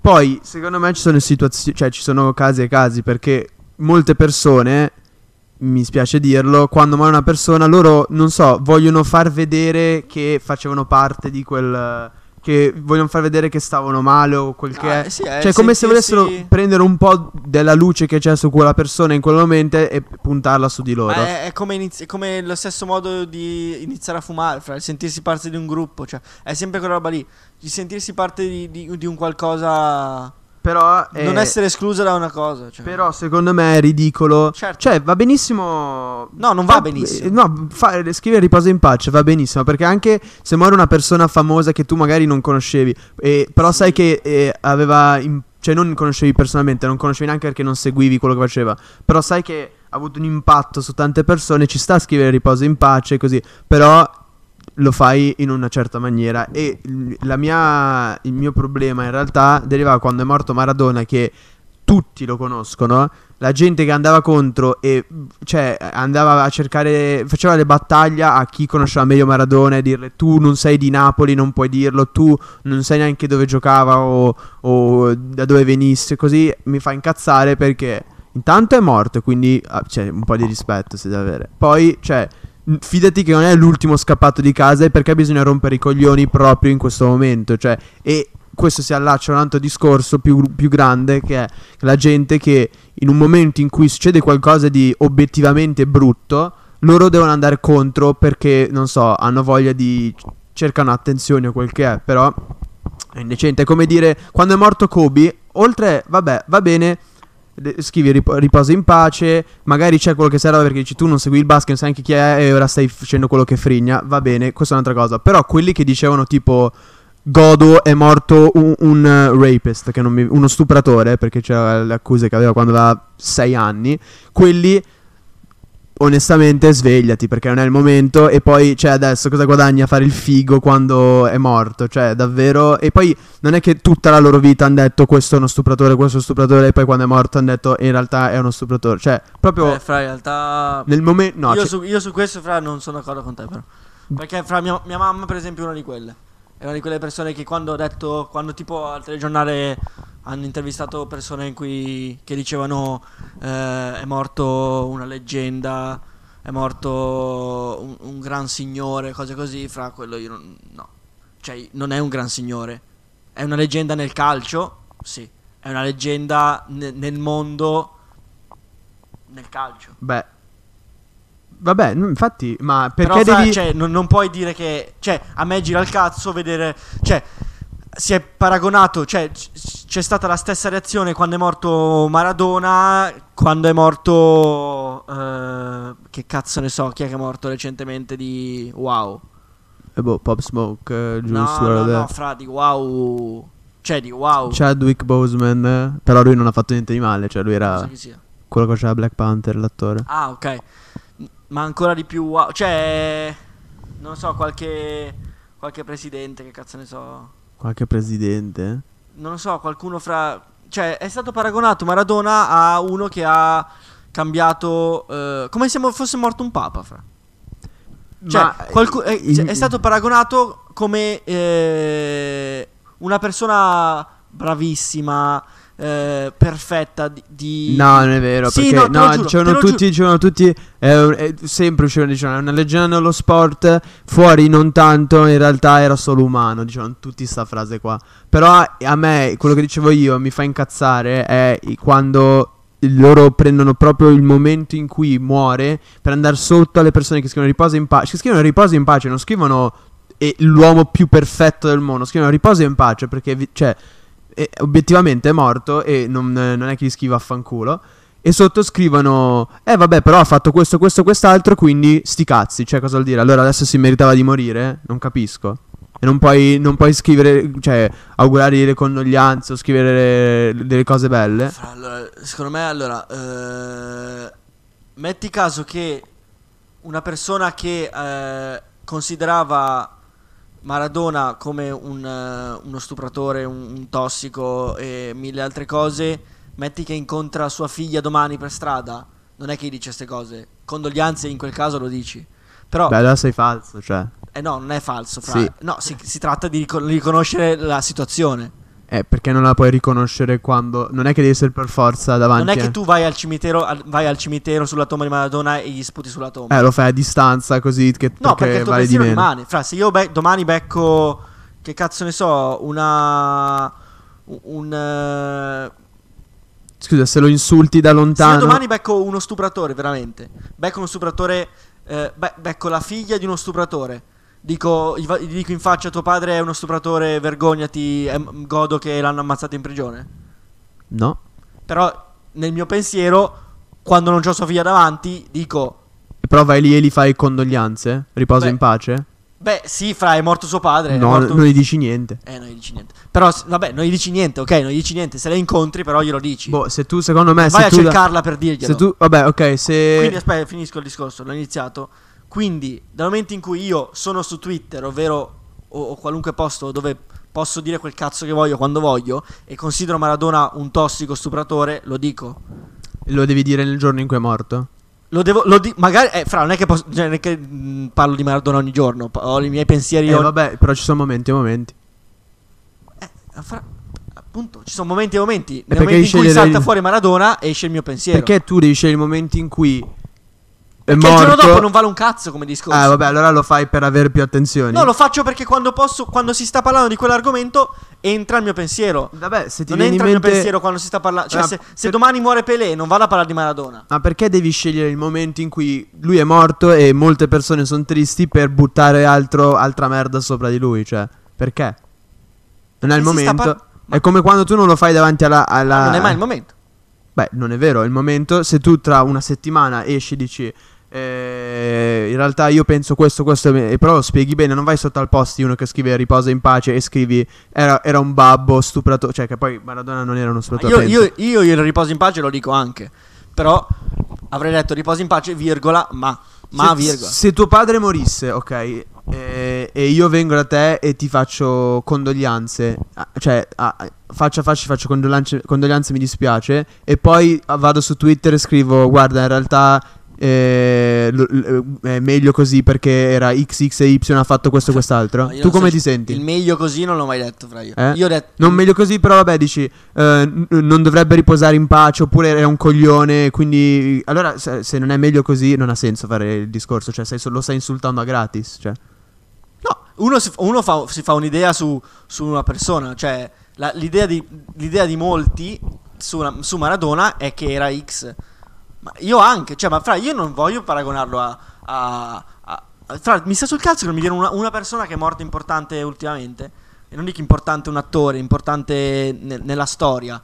Poi, secondo me ci sono situazioni, cioè ci sono casi e casi, perché molte persone, mi spiace dirlo, quando muore una persona, loro, non so, vogliono far vedere che facevano parte di quel... che vogliono far vedere che stavano male o quel che Ah, è. sì, eh, Cioè, come se volessero prendere un po' della luce che c'è su quella persona in quel momento e puntarla su di loro. È, è come inizi- è come lo stesso modo di iniziare a fumare, fra il sentirsi parte di un gruppo, cioè è sempre quella roba lì, di sentirsi parte di, di- di un qualcosa, Però, non eh, essere esclusa da una cosa. Cioè. però secondo me è ridicolo. Certo. Cioè, va benissimo. No, non va fa- benissimo. eh, No, fa- scrivere riposo in pace va benissimo. Perché anche se muore una persona famosa che tu magari non conoscevi, eh, però sai che eh, aveva. in- cioè, non conoscevi personalmente, non conoscevi neanche perché non seguivi quello che faceva. Però sai che ha avuto un impatto su tante persone. Ci sta a scrivere riposo in pace, così. Però lo fai in una certa maniera. E mia, il mio problema in realtà deriva quando è morto Maradona, che tutti lo conoscono. La gente che andava contro e cioè andava a cercare, faceva le battaglie a chi conosceva meglio Maradona e dirle tu non sei di Napoli, non puoi dirlo, tu non sai neanche dove giocava o, o da dove venisse, così mi fa incazzare perché intanto è morto, quindi ah, c'è un po' di rispetto si deve avere. Poi, cioè, fidati che non è l'ultimo scappato di casa e perché bisogna rompere i coglioni proprio in questo momento, cioè, e questo si allaccia a un altro discorso più, più grande che è la gente che in un momento in cui succede qualcosa di obiettivamente brutto, loro devono andare contro perché, non so, hanno voglia di... cercano attenzione o quel che è, però è indecente. È come dire, quando è morto Kobe, oltre, vabbè, va bene, scrivi rip- riposa in pace, magari c'è quello che serve perché dici tu non segui il basket, non sai anche chi è e ora stai facendo quello che frigna, va bene, questa è un'altra cosa. Però quelli che dicevano tipo Godo è morto un, un, uh, rapist, mi- uno stupratore, perché c'era le accuse che aveva quando aveva 6 anni, quelli onestamente svegliati perché non è il momento e poi cioè adesso cosa guadagni a fare il figo quando è morto cioè davvero e poi non è che tutta la loro vita hanno detto questo è uno stupratore questo è uno stupratore e poi quando è morto hanno detto in realtà è uno stupratore cioè proprio Eh, fra in realtà nel momento no io, cioè- su, io su questo fra non sono d'accordo con te però. Perché fra mia, mia mamma per esempio è una di quelle. È una di quelle persone che quando ho detto, quando tipo al telegiornale hanno intervistato persone in cui, che dicevano eh, è morto una leggenda, è morto un, un gran signore, cose così, fra quello io non, no. Cioè non è un gran signore. È una leggenda nel calcio, sì. È una leggenda ne- nel mondo nel calcio. beh vabbè infatti ma Però, perché fra, devi cioè, non, non puoi dire che. Cioè, a me gira il cazzo vedere. Cioè, si è paragonato. Cioè, c'è stata la stessa reazione quando è morto Maradona. Quando è morto. eh, che cazzo ne so, chi è che è morto recentemente di. Wow. eh, boh, Pop Smoke eh, Juice No, no, no, fra di wow. Cioè, di wow. Chadwick Boseman eh, però lui non ha fatto niente di male cioè lui era so quello che faceva Black Panther l'attore Ah, ok. Ma ancora di più wow. Cioè. Non so, qualche. Qualche presidente, che cazzo ne so. qualche presidente non lo so, qualcuno fra... Cioè, è stato paragonato Maradona a uno che ha cambiato... eh, come se fosse morto un papa, fra. Cioè, Ma, qualcu- è, in- è stato paragonato come eh, una persona bravissima, eh, perfetta di... di- No, non è vero, Sì, perché no, no, giuro, dicevano tutti, dicevano tutti, un- è sempre uscivano, dicevano, è una leggenda nello sport, fuori non tanto, in realtà era solo umano, dicevano tutti sta frase qua. Però a, me, quello che dicevo io, mi fa incazzare è quando loro prendono proprio il momento in cui muore per andare sotto alle persone che scrivono riposa in pace, che scrivono riposa in pace, non scrivono eh, l'uomo più perfetto del mondo, scrivono riposa in pace perché, vi- cioè, eh, obiettivamente è morto e non, non è che gli scriva a fanculo. E sotto scrivono: Eh, vabbè, però ha fatto questo, questo, quest'altro. Quindi sti cazzi. Cioè, cosa vuol dire? Allora adesso si meritava di morire? Non capisco. E non puoi, non puoi scrivere, cioè, augurare le condoglianze o scrivere le- delle cose belle. Allora, secondo me, allora, eh, metti caso che una persona che eh, considerava Maradona come un, eh, uno stupratore, un, un tossico e mille altre cose, metti che incontra sua figlia domani per strada, non è che gli dice queste cose, condoglianze in quel caso lo dici. Però, Beh, allora sei falso, cioè. eh no, non è falso, fra. Sì. No, si, si tratta di ricon- riconoscere la situazione. Eh, perché non la puoi riconoscere quando. Non è che devi essere per forza davanti. Non è che a- tu vai al cimitero, al- vai al cimitero sulla tomba di Maradona e gli sputi sulla tomba. Eh, lo fai a distanza così che no, perché, perché il tuo vale pensiero rimane. Fra, se io be- domani becco, che cazzo ne so, una... un- eh, Scusa, se lo insulti da se lontano. io domani becco uno stupratore, veramente. Becco uno stupratore, eh, be- becco la figlia di uno stupratore. Dico, gli dico in faccia tuo padre è uno stupratore, vergognati, godo che l'hanno ammazzato in prigione. No. Però nel mio pensiero, quando non ho sua figlia davanti, dico... Però vai lì e gli fai condoglianze? Riposa Beh, in pace? Beh, sì, fra, è morto suo padre. no, morto- non gli dici niente. Eh, non gli dici niente. Però, vabbè, non gli dici niente, ok? Non gli dici niente. Se la incontri, però glielo dici. Boh, se tu, secondo me, Vai a tu. da- cercarla per dirglielo. se tu. Vabbè, ok, se. Quindi, aspetta, finisco il discorso. L'ho iniziato. Quindi, dal momento in cui io sono su Twitter, ovvero o, o qualunque posto dove posso dire quel cazzo che voglio quando voglio, e considero Maradona un tossico stupratore, lo dico. Lo devi dire nel giorno in cui è morto? Lo devo, lo di- magari, eh, fra, non è che, posso, cioè, non è che mh, parlo di Maradona ogni giorno, ho i miei pensieri. Eh, ogni- vabbè, però ci sono momenti e momenti. Eh, fra- appunto, ci sono momenti e momenti. Nel momento in cui salta il- fuori Maradona, esce il mio pensiero. Perché tu devi scegliere il momento in cui. Perché il morto. giorno dopo non vale un cazzo come discorso. Ah, vabbè, allora lo fai per avere più attenzioni. No, lo faccio perché quando posso, quando si sta parlando di quell'argomento, entra il mio pensiero. Vabbè, se ti non entra in il mio mente. pensiero quando si sta parlando. Cioè, Ah, se, se per- domani muore Pelé, non vado a parlare di Maradona. Ma perché devi scegliere il momento in cui lui è morto e molte persone sono tristi per buttare altro, altra merda sopra di lui? Cioè, perché? Non è il E sta momento. par- È come quando tu non lo fai davanti alla. alla... Non è mai il momento. Beh, non è vero, è il momento, se tu tra una settimana esci e dici eh, in realtà io penso questo, questo, e però lo spieghi bene, non vai sotto al post di uno che scrive riposa in pace e scrivi era, era un babbo stupratore, cioè che poi Maradona non era uno stupratore. Io, io, io il riposo in pace lo dico anche. Però avrei detto riposo in pace, virgola, ma. Ma se, virgola. se tuo padre morisse, ok, eh, e io vengo da te e ti faccio condoglianze, ah, cioè ah, faccia a faccia faccio condoglianze, condoglianze, mi dispiace, e poi vado su Twitter e scrivo guarda in realtà eh, l- è meglio così perché era XX e Y ha fatto questo e quest'altro. No, tu so come se- ti senti? Il meglio così non l'ho mai detto, fra io. Eh? Io ho detto. Non meglio così, però vabbè, dici eh, n- non dovrebbe riposare in pace oppure era un coglione, quindi allora se, se non è meglio così non ha senso fare il discorso, cioè sei, lo stai insultando a gratis, cioè. No, uno, si, uno fa, si fa un'idea su, su una persona, cioè la- l'idea, di, l'idea di molti su, una- su Maradona è che era X. Ma io anche, cioè, ma fra io non voglio paragonarlo a... a- a- a- fra, mi sta sul cazzo che non mi viene una, una persona che è morta importante ultimamente. E non dico importante un attore, importante ne- nella storia.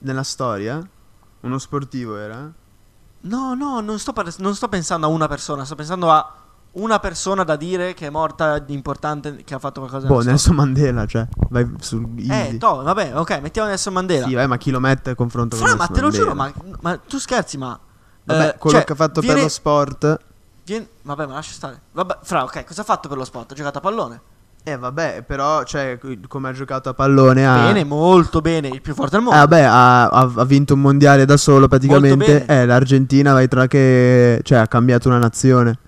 Nella storia? Uno sportivo era? No, no, non sto, par- non sto pensando a una persona, sto pensando a una persona da dire che è morta importante, che ha fatto qualcosa Boh, Nelson Mandela, cioè, vai sul storia. easy. Eh, to, vabbè, ok, mettiamo Nelson Mandela. Sì, vai, ma chi lo mette a confronto Fra, con ma Nelson te lo giuro, ma, ma tu scherzi, ma... Vabbè, eh, quello cioè, che ha fatto viene- per lo sport... viene- vabbè, ma lascia stare. Vabbè, fra, ok, cosa ha fatto per lo sport? Ha giocato a pallone. Eh, vabbè, però, cioè, come ha giocato a pallone ha... Bene, molto bene, il più forte al Eh, mondo. vabbè, ha, ha- vinto un mondiale da solo praticamente. Eh, l'Argentina, vai tra che... Cioè, ha cambiato una nazione.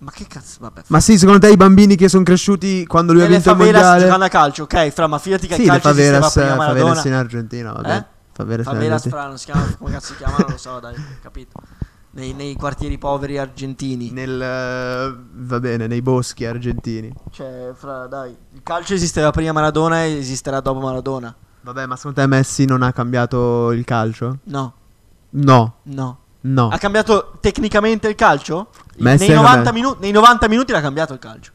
Ma che cazzo, vabbè. Ma sì, secondo te i bambini che sono cresciuti quando lui ha vinto il mondiale... giocando a calcio, ok, fra, ma fidati che Sì, calcio favelas, prima Maradona. favelas in Argentina, vabbè. Eh? Favelas in Favelas, Argentina. fra, non si chiama, come cazzo si chiamano, non lo so, dai, (laughs) capito. Nei, nei quartieri poveri argentini. Nel... eh, va bene, nei boschi argentini. Cioè, fra, dai, il calcio esisteva prima Maradona e esisterà dopo Maradona. Vabbè, ma secondo te Messi non ha cambiato il calcio? No, No, no. No. Ha cambiato tecnicamente il calcio? Messi Nei ha 90, cambiato- minu- nei 90 minuti l'ha cambiato il calcio.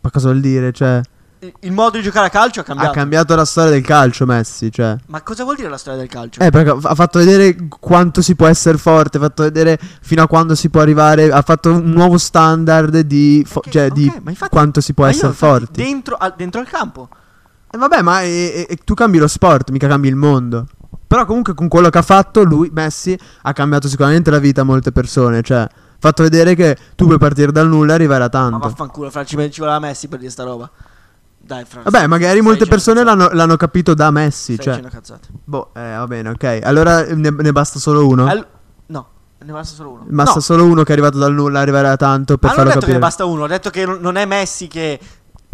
Ma cosa vuol dire? Cioè, Il, modo di giocare a calcio ha cambiato. ha cambiato la storia del calcio Messi, cioè. Ma cosa vuol dire la storia del calcio? Eh, perché ha fatto vedere quanto si può essere forte, ha fatto vedere fino a quando si può arrivare, ha fatto un nuovo standard di, fo- Perché- cioè, ok, di infatti- quanto si può essere forti. Dentro, al- dentro al campo. E vabbè, ma e- e- e tu cambi lo sport, mica cambi il mondo. Però comunque con quello che ha fatto lui, Messi, ha cambiato sicuramente la vita a molte persone, cioè fatto vedere che tu puoi partire dal nulla e arrivare a Ma tanto. vaffanculo, fra, ci, ci voleva Messi per dire sta roba. Dai, fra. Vabbè, magari molte persone l'hanno, l'hanno capito da Messi, Stai cioè. cazzate. Boh, eh, va bene, ok. Allora ne, ne basta solo uno? Al- no, ne basta solo uno. Basta no, solo uno che è arrivato dal nulla a arrivare a tanto per ma non ho farlo detto che capire. ne basta uno, ho detto che non è Messi che.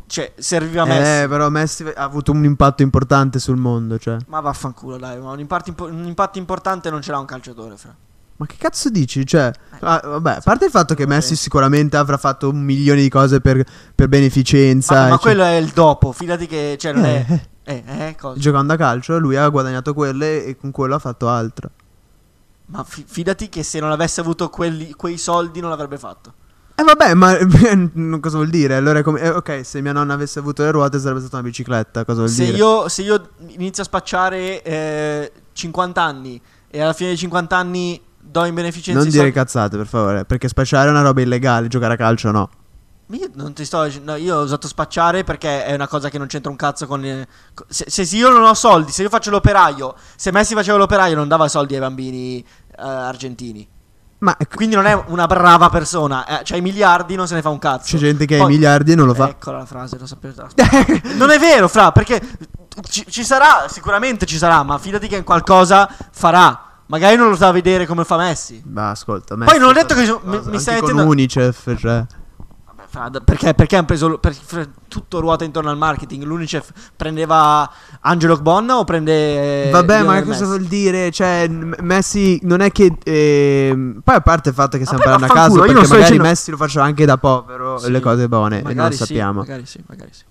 Cioè, serviva Messi. Eh, però Messi ha avuto un impatto importante sul mondo, cioè. Ma vaffanculo, dai. Ma un impatto, impo- un impatto importante non ce l'ha un calciatore, fra. Ma che cazzo dici? Cioè, ah, vabbè, a parte il fatto che vabbè. Messi sicuramente avrà fatto un milione di cose per, per beneficenza. Ma, ma cioè, quello è il dopo. Fidati che. Cioè, non è. Eh, (laughs) Eh, eh, giocando a calcio, lui ha guadagnato quelle e con quello ha fatto altro. Ma fi- fidati che se non avesse avuto quelli- quei soldi non l'avrebbe fatto. E vabbè, ma (laughs) cosa vuol dire? Allora, è come, eh, ok, se mia nonna avesse avuto le ruote sarebbe stata una bicicletta. Cosa vuol Se dire? io, se io inizio a spacciare eh, 50 anni e alla fine dei 50 anni do in beneficenza non dire soldi- cazzate, per favore. Perché spacciare è una roba illegale, giocare a calcio no. Io non ti sto no, io ho usato spacciare perché è una cosa che non c'entra un cazzo con. se, se io non ho soldi, se io faccio l'operaio, se Messi faceva l'operaio non dava soldi ai bambini eh, argentini. Ma Quindi non è una brava persona, eh, c'ha i miliardi, non se ne fa un cazzo. c'è gente che ha i miliardi e non lo fa. Eccola la frase, lo sapevo. (laughs) non è vero, fra, perché ci, ci sarà, sicuramente ci sarà, ma fidati che qualcosa farà. Magari non lo sa vedere come fa Messi. Ma ascolta, Poi non ho detto che- mi- mi stai anche con mettendo- Unicef, cioè. Fra, perché, perché hanno preso. per- tutto ruota intorno al marketing. L'Unicef prendeva Angelo Gbonna o prende. eh, Vabbè, ma Lionel cosa vuol dire? Cioè, Messi non è che. ehm, Poi a parte il fatto che stiamo parlando a caso, perché magari dicendo- Messi lo faceva anche da povero Sì, le cose buone e non lo sì, sappiamo. magari sì, magari sì.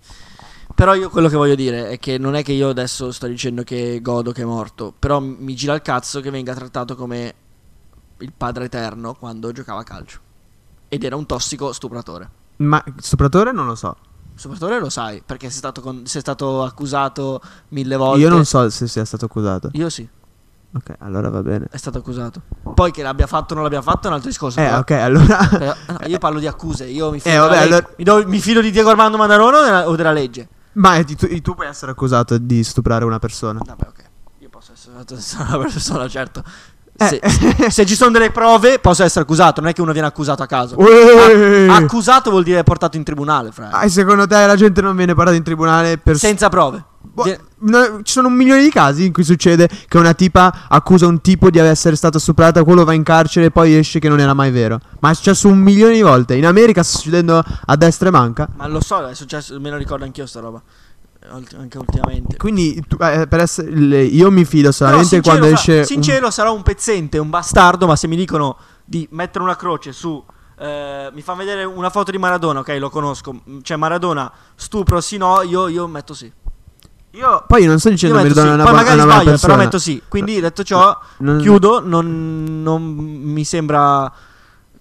Però io quello che voglio dire è che non è che io adesso sto dicendo che godo che è morto, però mi gira il cazzo che venga trattato come il padre eterno quando giocava a calcio. Ed era un tossico stupratore. Ma stupratore non lo so. Stupratore lo sai, perché sei stato, con- sei stato accusato mille volte. Io non so se sia stato accusato. Io sì. Ok, allora va bene. È stato accusato. Poi che l'abbia fatto o non l'abbia fatto è un altro discorso. Eh, però- ok, allora... (laughs) però- no, io parlo di accuse. Io mi fido, Eh, della vabbè, legge. allora- mi, do- mi fido di Diego Armando Madarone o della, o della legge? Ma eh, tu, tu puoi essere accusato di stuprare una persona. Vabbè, ok. Io posso essere essere (laughs) una persona, certo. Eh. Se, se ci sono delle prove, posso essere accusato. Non è che uno viene accusato a caso. A- accusato vuol dire portato in tribunale, fra. Ah, e secondo te la gente non viene parata in tribunale per... Senza prove. Boh, no, ci sono un milione di casi in cui succede che una tipa accusa un tipo di essere stata stuprata, quello va in carcere e poi esce che non era mai vero. Ma è successo un milione di volte. In America sta succedendo a destra e manca. Ma lo so, è successo, me lo ricordo anch'io sta roba. Anche ultimamente. Quindi tu- eh, per essere, io mi fido solamente sincero, quando esce. un- Sincero, sarò un pezzente, un bastardo, ma se mi dicono di mettere una croce su... eh, mi fa vedere una foto di Maradona, ok, lo conosco. Cioè Maradona, stupro, sì, no, io, io metto sì. Io poi non sto dicendo metto Maradona sì. è una, Poi magari una sbaglio, persona. però metto sì. Quindi detto ciò, Non- chiudo, non, non mi sembra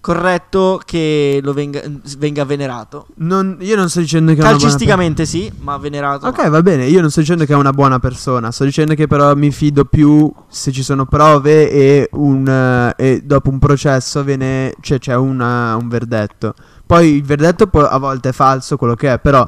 corretto che lo venga, venga venerato. non- io non sto dicendo che è una buona Calcisticamente sì, ma venerato. Ok, va bene. Io non sto dicendo che è una buona persona. Sto dicendo che però mi fido più se ci sono prove e, un, eh, e dopo un processo viene, cioè, c'è una- un verdetto. Poi il verdetto po- a volte è falso, quello che è, però.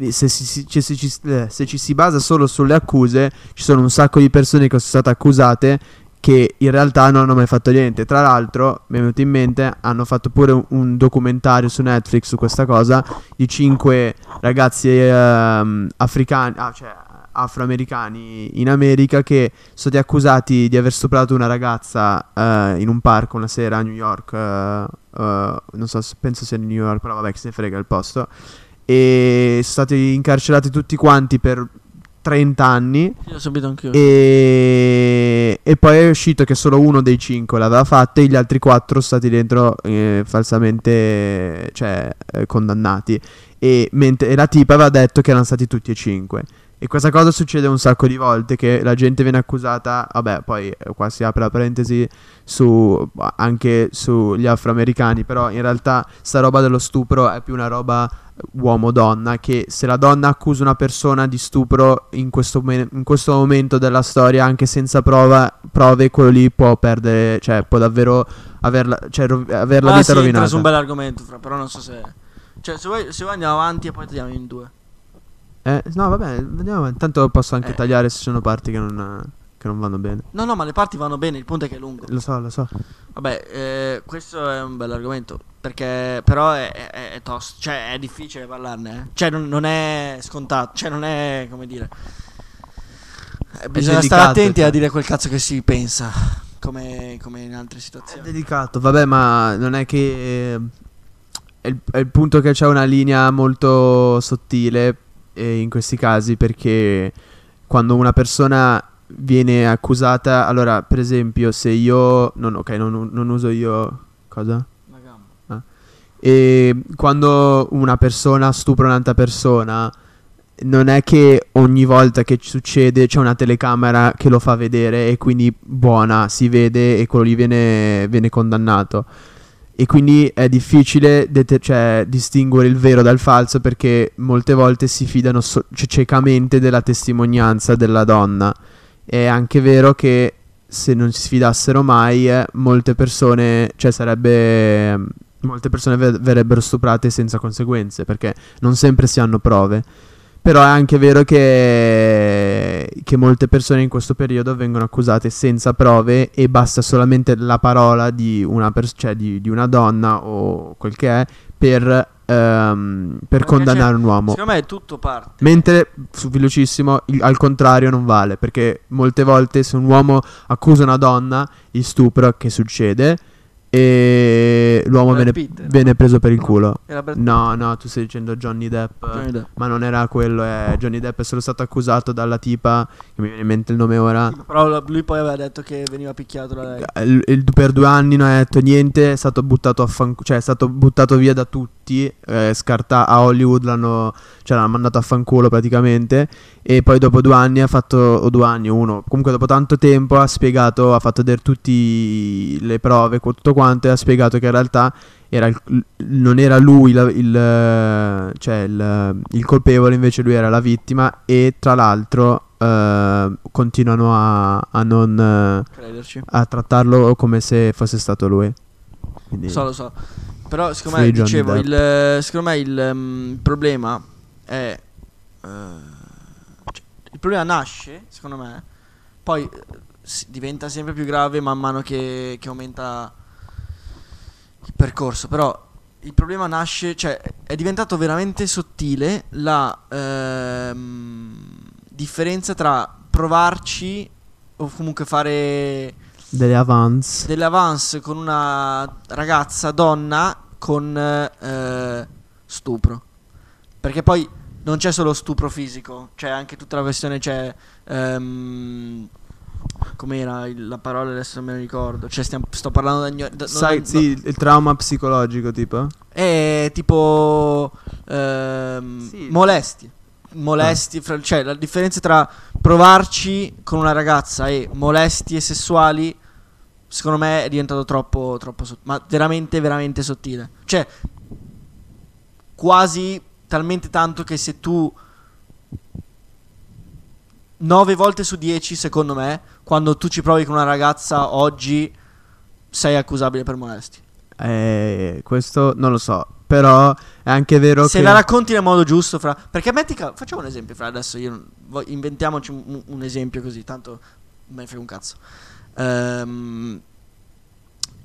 eh, Se, si- si- ci- se ci, eh, se ci si basa solo sulle accuse, ci sono un sacco di persone che sono state accusate che in realtà non hanno mai fatto niente. Tra l'altro, mi è venuto in mente, hanno fatto pure un, un documentario su Netflix su questa cosa di cinque ragazzi ehm, africani, ah, cioè afroamericani in America che sono stati accusati di aver stuprato una ragazza eh, in un parco una sera a New York. eh, eh, non so, penso sia New York, però vabbè, che se ne frega il posto. E sono stati incarcerati tutti quanti per 30 anni. Sì, l'ho subito anch'io. E, e poi è uscito che solo uno dei cinque l'aveva fatto e gli altri quattro sono stati dentro eh, falsamente cioè, eh, condannati. E, mentre, e la tipa aveva detto che erano stati tutti e cinque. E questa cosa succede un sacco di volte che la gente viene accusata, vabbè, poi eh, qua si apre la parentesi su anche sugli afroamericani, però in realtà sta roba dello stupro è più una roba uomo-donna che se la donna accusa una persona di stupro in questo, me- in questo momento della storia anche senza prova, prove quello lì può perdere cioè può davvero averla, cioè, rov- aver la Ah, vita sì, rovinata su un bel argomento, fra, però non so se... Cioè, se vuoi, se vuoi andiamo avanti e poi tagliamo in due. Eh, no vabbè andiamo avanti. tanto posso anche Eh. tagliare se ci sono parti che non, che non vanno bene No, no, ma le parti vanno bene, il punto è che è lungo. lo so lo so Vabbè, eh, questo è un bel argomento. Perché però è, è, è tosto. Cioè, è difficile parlarne. eh. Cioè, non, non è scontato. Cioè, non è come dire. Bisogna stare delicato, attenti cioè. a dire quel cazzo che si pensa. Come, come in altre È situazioni. dedicato, vabbè, ma non è che. eh, È il, è il punto che c'è una linea molto sottile eh, in questi casi perché quando una persona viene accusata, allora, per esempio, se io. Non, ok, non, non uso io. Cosa? E quando una persona stupra un'altra persona, non è che ogni volta che succede c'è una telecamera che lo fa vedere e quindi buona, si vede e quello lì viene, viene condannato. E quindi è difficile dete- cioè, distinguere il vero dal falso perché molte volte si fidano so- ciecamente della testimonianza della donna. È anche vero che se non si fidassero mai, eh, molte persone, cioè sarebbe molte persone ver- verrebbero stuprate senza conseguenze perché non sempre si hanno prove. Però è anche vero che, che molte persone in questo periodo vengono accusate senza prove e basta solamente la parola di una, pers- cioè di, di una donna o quel che è per, ehm, per Ma condannare un uomo. Secondo me è tutto parte. Mentre, su velocissimo, il- al contrario non vale, perché molte volte se un uomo accusa una donna di stupro, che succede, e l'uomo viene, Pitt. viene preso per il culo. No, no, tu stai dicendo Johnny Depp, Johnny Depp. ma non era quello, è Johnny Depp è solo stato accusato dalla tipa, che mi viene in mente il nome ora, Però la- lui poi aveva detto che veniva picchiato da lei. il- il- per due anni non ha detto niente, è stato buttato a fan- cioè è stato buttato via da tutti, eh, scarta- a Hollywood l'hanno, cioè l'hanno mandato a fanculo praticamente e poi dopo due anni ha fatto, o due anni, uno, comunque dopo tanto tempo ha spiegato, ha fatto vedere tutte le prove, tutto quanto e ha spiegato che in realtà era il- non era lui la- il, cioè il, il colpevole, invece lui era la vittima e tra l'altro eh, continuano a, a non Crederci. a trattarlo come se fosse stato lui. Quindi, Lo so, lo so. Però secondo me, dicevo, il, secondo me il mm, problema è... eh, cioè, il problema nasce, secondo me, poi si- diventa sempre più grave man mano che, che aumenta il percorso. Però il problema nasce, cioè è diventato veramente sottile la ehm, differenza tra provarci o comunque fare delle avance. delle avance con una ragazza donna con eh, stupro. Perché poi non c'è solo stupro fisico, c'è anche tutta la questione, c'è... ehm, com'era il- la parola adesso non me ne ricordo. Cioè stiamo- sto parlando da... da- Sai, no- sì, il trauma psicologico tipo? È tipo... ehm, Sì. molesti. Molesti, fra- cioè la differenza tra provarci con una ragazza e molestie sessuali secondo me è diventato troppo, troppo sott- ma veramente, veramente sottile. Cioè, quasi talmente tanto che se tu 9 volte su 10, secondo me, quando tu ci provi con una ragazza oggi, sei accusabile per molestie. Eh, questo non lo so. Però è anche vero se che. la racconti nel modo giusto, fra. Perché metti ca- facciamo un esempio, fra adesso io inventiamoci un, un esempio così, tanto me ne frega un cazzo. Ehm,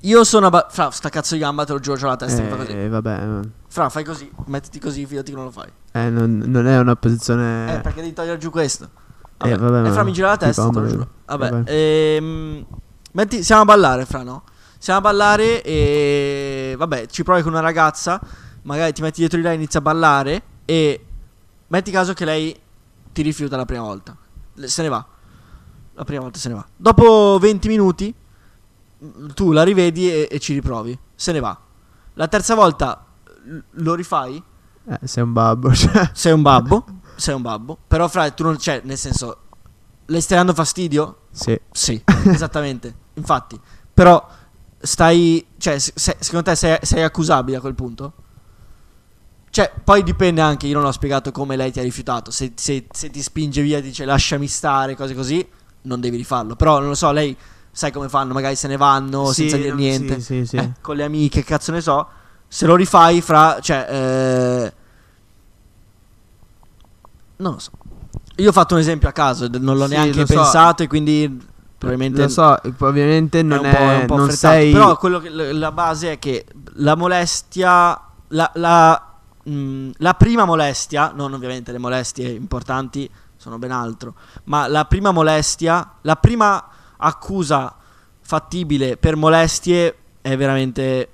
io sono abba- fra sta cazzo di gamba te lo giuro c'ho la testa, mi fa così. Eh, vabbè, Fra, fai così, mettiti così, fidati che non lo fai. eh, non, non è una posizione. Eh, perché devi togliere giù questo. Eh, vabbè, e ma- fra mi gira la testa, te lo giuro. Vabbè, Vabbè. ehm, metti, siamo a ballare, fra, no? Siamo a ballare e vabbè, ci provi con una ragazza, magari ti metti dietro di lei, inizi a ballare e metti caso che lei ti rifiuta la prima volta. Se ne va. La prima volta se ne va. Dopo 20 minuti mm, tu la rivedi e, e ci riprovi. Se ne va. La terza volta lo rifai Eh, sei un babbo. (laughs) Cioè. sei un babbo, sei un babbo, però fra tu non cioè, nel senso le stai dando fastidio? sì. Sì, esattamente. Infatti, però stai cioè se- se- secondo te sei, sei accusabile a quel punto? Cioè, poi dipende anche, io non ho spiegato come lei ti ha rifiutato. Se, se- se ti spinge via, dice lasciami stare, cose così, non devi rifarlo. Però non lo so, lei sai come fanno, magari se ne vanno Sì, senza dire niente. Sì, sì, sì. Eh, con le amiche, che cazzo ne so. Se lo rifai fra. Cioè, eh, non lo so. Io ho fatto un esempio a caso, non l'ho Sì, neanche lo so. pensato e quindi probabilmente. Lo so, ovviamente non è un po', è un po' non affrettato. sei. Però quello che- la base è che la molestia. La, la, mh, la prima molestia, non ovviamente le molestie importanti sono ben altro, ma la prima molestia, la prima accusa fattibile per molestie è veramente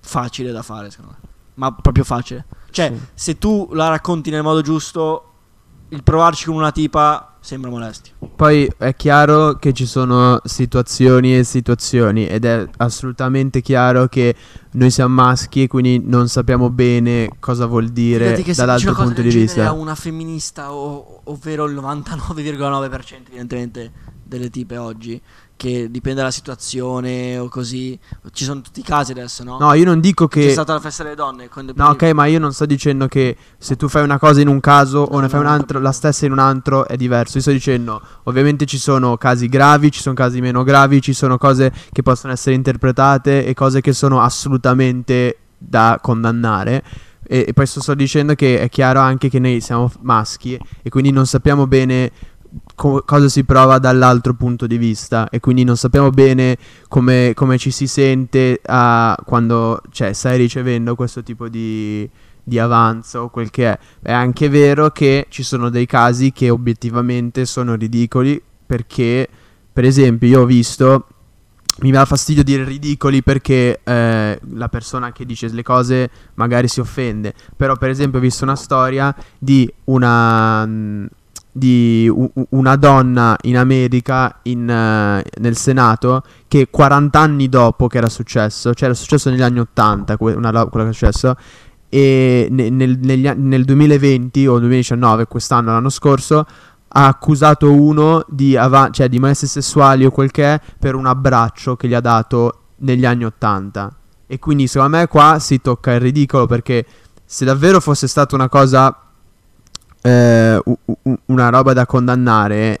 facile da fare, secondo me. Ma proprio facile. Cioè, Sì. se tu la racconti nel modo giusto, il provarci con una tipa sembra molestia. Poi è chiaro che ci sono situazioni e situazioni ed è assolutamente chiaro che noi siamo maschi e quindi non sappiamo bene cosa vuol dire se dall'altro una cosa punto di vista. a una femminista, o- ovvero il 99,9% evidentemente delle tipe oggi, che dipende dalla situazione o così, ci sono tutti i casi adesso, no? No, io non dico C'è che stata la festa delle donne. quando- No, ok, ma io non sto dicendo che se tu fai una cosa in un caso o No, ne fai un altro, la stessa in un altro è diverso. Io sto dicendo, ovviamente ci sono casi gravi, ci sono casi meno gravi, ci sono cose che possono essere interpretate e cose che sono assolutamente da condannare. E, e poi sto, sto dicendo che è chiaro anche che noi siamo maschi e quindi non sappiamo bene co- cosa si prova dall'altro punto di vista e quindi non sappiamo bene come, come ci si sente a- quando cioè, stai ricevendo questo tipo di, di avanzo o quel che è. È anche vero che ci sono dei casi che obiettivamente sono ridicoli perché, per esempio, io ho visto mi dà fastidio dire ridicoli perché eh, la persona che dice le cose magari si offende. Però, per esempio, ho visto una storia di una. Di una donna in America in, eh, nel Senato che 40 anni dopo che era successo, cioè era successo negli anni 80 que- una quello che è successo e ne- nel, negli nel 2020 o 2019 quest'anno l'anno scorso ha accusato uno di, ava- cioè, di molestie sessuali o quel che è per un abbraccio che gli ha dato negli anni 80. E quindi secondo me qua si tocca il ridicolo perché se davvero fosse stata una cosa eh, una roba da condannare,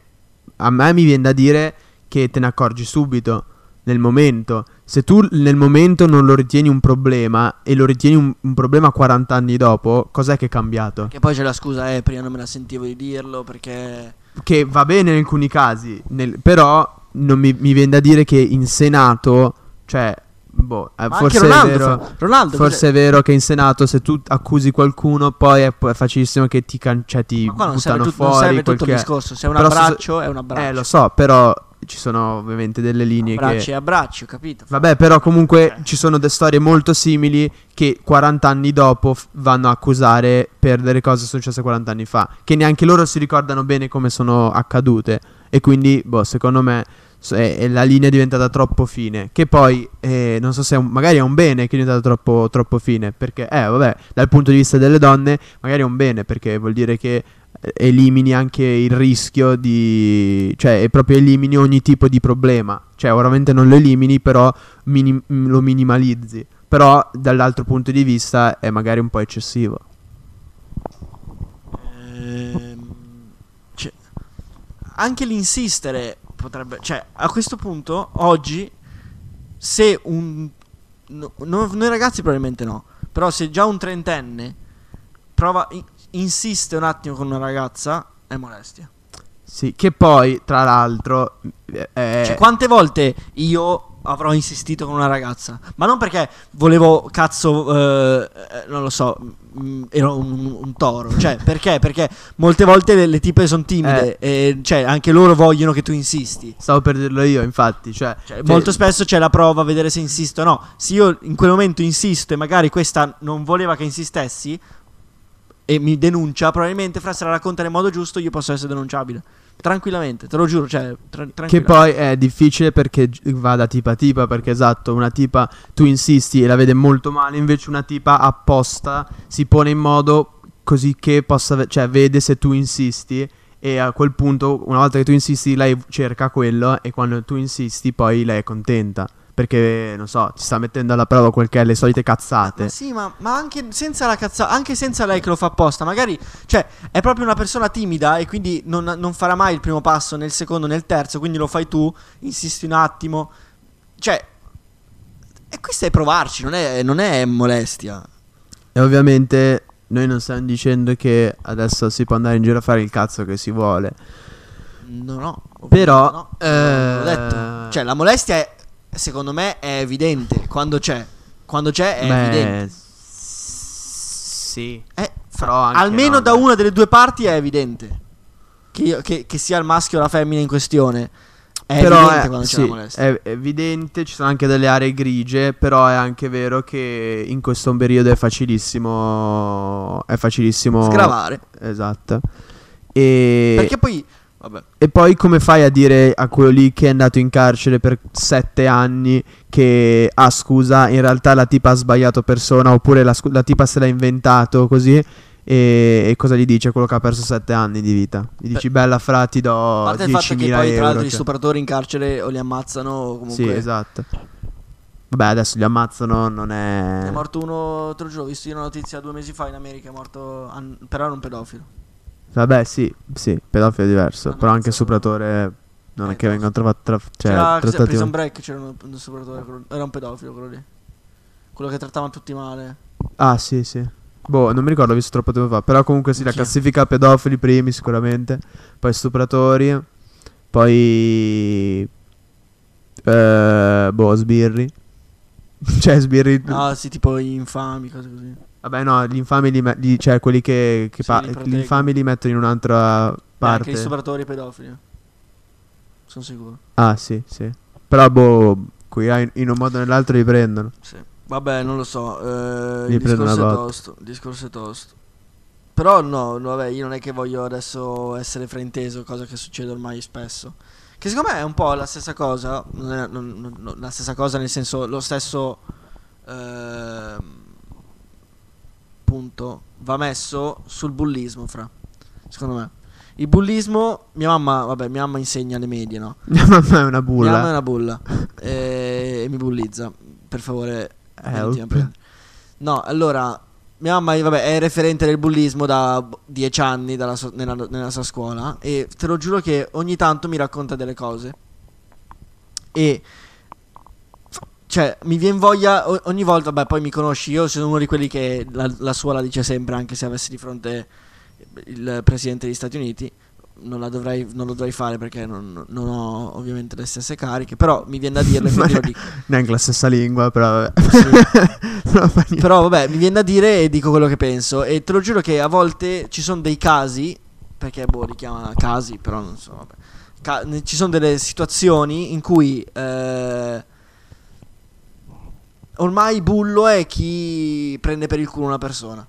a me mi viene da dire che te ne accorgi subito, nel momento. Se tu nel momento non lo ritieni un problema e lo ritieni un, un problema 40 anni dopo, cos'è che è cambiato? Che poi c'è la scusa, eh, prima non me la sentivo di dirlo perché... Che va bene in alcuni casi, nel- però non mi, mi viene da dire che in Senato, cioè, boh, eh, forse Ronaldo, è vero. Ronaldo Forse è vero che in Senato se tu accusi qualcuno poi è, è facilissimo che ti, can- cioè, ti Ma qua non serve, buttano tut- fuori. tutto il discorso, se è un Però abbraccio è un abbraccio. Eh lo so, però ci sono ovviamente delle linee Abbracci che... e abbracci, ho capito. Vabbè, però comunque Eh. ci sono delle storie molto simili che 40 anni dopo f- vanno a accusare per delle cose successe 40 anni fa, che neanche loro si ricordano bene come sono accadute. E quindi, boh, secondo me è- è la linea è diventata troppo fine. Che poi, eh, non so se è un- magari è un bene che è diventata troppo, troppo fine. Perché, eh, vabbè, dal punto di vista delle donne, magari è un bene, perché vuol dire che eh, elimini anche il rischio di... cioè e proprio elimini ogni tipo di problema. Cioè, ovviamente non lo elimini, però minim- m- lo minimalizzi. Però dall'altro punto di vista è magari un po' eccessivo. Ehm, cioè, anche l'insistere potrebbe... Cioè, a questo punto, oggi, se un... no- no- noi ragazzi probabilmente no, però se già un trentenne prova... in- insiste un attimo con una ragazza, è molestia. Sì, che poi, tra l'altro... eh, Cioè, quante volte io avrò insistito con una ragazza? Ma non perché volevo, cazzo, eh, eh, non lo so, mm, ero un, un toro. Cioè, (laughs) perché? Perché molte volte le, le tipe sono timide e cioè, anche loro vogliono che tu insisti. Stavo per dirlo io, infatti. Cioè, Cioè, cioè, molto spesso c'è la prova a vedere se insisto o no. Se io in quel momento insisto e magari questa non voleva che insistessi e mi denuncia, probabilmente fra se la racconta nel modo giusto io posso essere denunciabile. Tranquillamente, te lo giuro, cioè, tra- Che poi è difficile perché va da tipa a tipa, perché esatto, una tipa tu insisti e la vede molto male, invece una tipa apposta si pone in modo così che possa, cioè vede se tu insisti e a quel punto, una volta che tu insisti, lei cerca quello e quando tu insisti poi lei è contenta, perché non so, ci sta mettendo alla prova quel che è le solite cazzate. Sì, ma, ma anche senza la cazzata, anche senza lei che lo fa apposta, magari, cioè, è proprio una persona timida e quindi non, non farà mai il primo passo nel secondo, nel terzo, quindi lo fai tu, insisti un attimo. Cioè, e questo è provarci, non è, non è molestia. E ovviamente noi non stiamo dicendo che adesso si può andare in giro a fare il cazzo che si vuole. No, no. Però, no, eh, detto. Cioè, la molestia è, secondo me, è evidente. Quando c'è, quando c'è è evidente. Beh, sì. Eh, Però almeno no, da dai. una delle due parti è evidente. Che, io- che- che sia il maschio o la femmina in questione. È però evidente è, quando c'è sì, la molestia. è evidente, ci sono anche delle aree grigie, però è anche vero che in questo periodo è facilissimo è facilissimo Sgravare. Esatto. E Perché poi. Vabbè. E poi come fai a dire a quello lì che è andato in carcere per sette anni che, ah scusa, in realtà la tipa ha sbagliato persona oppure la, la tipa se l'ha inventato così e, e cosa gli dice quello che ha perso sette anni di vita? Gli dici bella fra ti A do parte il fatto 10.000 che poi, tra euro. l'altro, gli cioè. stupratori in carcere o li ammazzano o comunque. Sì, esatto. Vabbè, adesso li ammazzano, non è... È morto uno, te lo giuro, ho visto io una notizia due mesi fa in America, è morto, an- però era un pedofilo. Vabbè, sì, sì, pedofilo è diverso, Ah, però anche so- stupratore non è Eh, che no. vengono trovati tra, cioè, c'era trattati Prison. Break, c'era uno stupratore, quello- era un pedofilo quello lì. Quello che trattava tutti male. Ah, sì, sì. Boh, non mi ricordo, ho visto troppo tempo fa. Però comunque sì, la classifica pedofili primi sicuramente. Poi stupratori. Poi... Eh, boh, sbirri. (laughs) cioè, sbirri... Ah, sì, tipo infami, cose così. Vabbè, no, gli infami li, me- li- cioè quelli che... che Sì, pa- li gli infami li mettono in un'altra E anche parte. gli stupratori pedofili. Sono sicuro. Ah, sì, sì. Però, boh, qui in, in un modo o nell'altro li prendono. Sì. Vabbè, non lo so. eh, il discorso tosto. Il discorso è tosto. Però no, no, vabbè, io non è che voglio adesso essere frainteso, cosa che succede ormai spesso. Che secondo me è un po' la stessa cosa. Non è non- non- la stessa cosa nel senso, lo stesso ehm, punto va messo sul bullismo, fra. Secondo me. Il bullismo, mia mamma, vabbè, mia mamma insegna alle medie, no? (laughs) Mia mamma è una Mia bulla. mamma è una bulla e, e mi bullizza. Per favore, Help. No, allora, mia mamma vabbè, è referente del bullismo da dieci anni sua- nella, nella sua scuola e te lo giuro che ogni tanto mi racconta delle cose. E cioè, mi viene voglia ogni volta, beh, poi mi conosci, io sono uno di quelli che la, la sua la dice sempre, anche se avessi di fronte il presidente degli Stati Uniti. Non, la dovrei, non lo dovrei fare perché non, non ho ovviamente le stesse cariche, però mi viene da dirlo e quindi lo dico. (laughs) Neanche la stessa lingua, però vabbè. Sì. (laughs) Però vabbè, mi viene da dire e dico quello che penso. E te lo giuro che a volte ci sono dei casi, perché boh, li chiamano casi, però non so, vabbè. Ca- ci sono delle situazioni in cui eh, ormai bullo è chi prende per il culo una persona.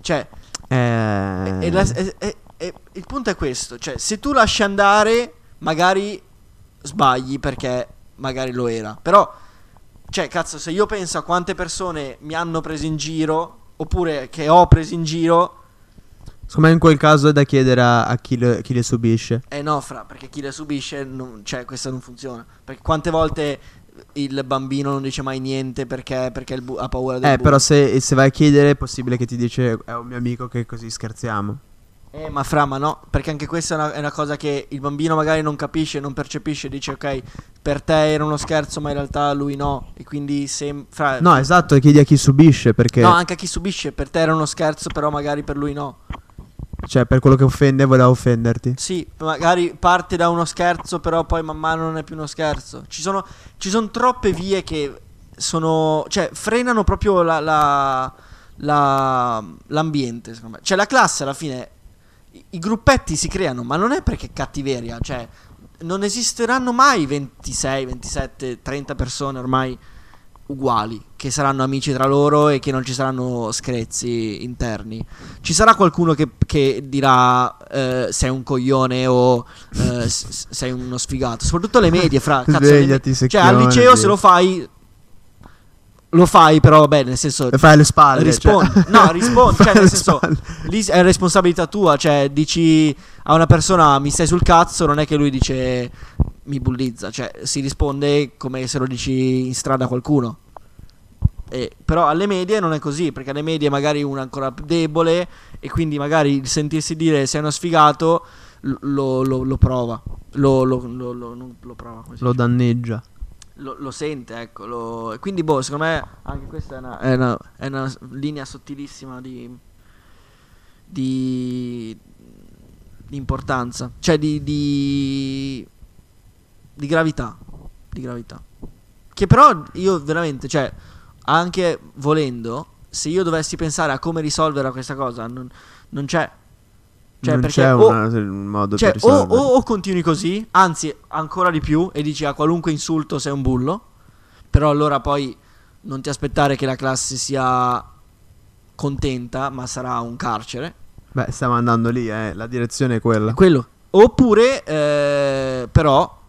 Cioè, Eh, e- e la- e- e- e il punto è questo, cioè se tu lasci andare magari sbagli perché magari lo era, però cioè cazzo se io penso a quante persone mi hanno preso in giro oppure che ho preso in giro, Secondo me in quel caso è da chiedere a, a chi, le, chi le subisce. eh no fra, perché chi le subisce, non, cioè questo non funziona, perché quante volte il bambino non dice mai niente perché, perché bu- ha paura del Eh, bullo. però se, se vai a chiedere è possibile che ti dice è un mio amico che così scherziamo. Eh, ma fra, ma no, perché anche questa è una, è una cosa che il bambino magari non capisce, non percepisce, dice ok, per te era uno scherzo, ma in realtà lui no. E quindi se... Fra, No, esatto, chiedi a chi subisce perché No, anche a chi subisce, per te era uno scherzo, però magari per lui no. Cioè per quello che offende voleva offenderti. Sì, magari parte da uno scherzo, però poi man mano non è più uno scherzo. Ci sono, ci sono troppe vie che sono... cioè frenano proprio la, la- la- l'ambiente, secondo me. Cioè la classe alla fine... I, I gruppetti si creano, ma non è perché è cattiveria, cioè non esisteranno mai 26, 27, 30 persone ormai uguali, che saranno amici tra loro e che non ci saranno screzi interni. Ci sarà qualcuno che, che dirà eh, sei un coglione o eh, s- sei uno sfigato. Soprattutto le medie, fra cazzo, Svegliati, me- Cioè, secchione, al liceo se lo fai. Lo fai, però vabbè, nel senso. E fai alle spalle. Rispondi. cioè. No, rispondi. (laughs) Cioè, nel senso, lì è responsabilità tua. Cioè, dici a una persona mi stai sul cazzo, non è che lui dice mi bullizza. Cioè, si risponde come se lo dici in strada a qualcuno. E- però alle medie non è così, perché alle medie magari uno è ancora più debole e quindi magari sentirsi dire sei uno sfigato lo, lo- lo- prova. Lo, lo- lo- lo- non lo prova, danneggia. lo, lo sente, ecco. quindi, boh, secondo me anche questa è una, è una- è una linea sottilissima di, di, di importanza, cioè di, di, di gravità. Di gravità. Che però io veramente, cioè, anche volendo, se io dovessi pensare a come risolvere questa cosa, non, non c'è. Cioè, non perché c'è o- una- un modo cioè, per o, risolverlo. o- o continui così, anzi, ancora di più, e dici a qualunque insulto sei un bullo. Però allora poi non ti aspettare che la classe sia contenta, ma sarà un carcere. Beh, stiamo andando lì, eh. La direzione è quella. Quello. Oppure, eh, però,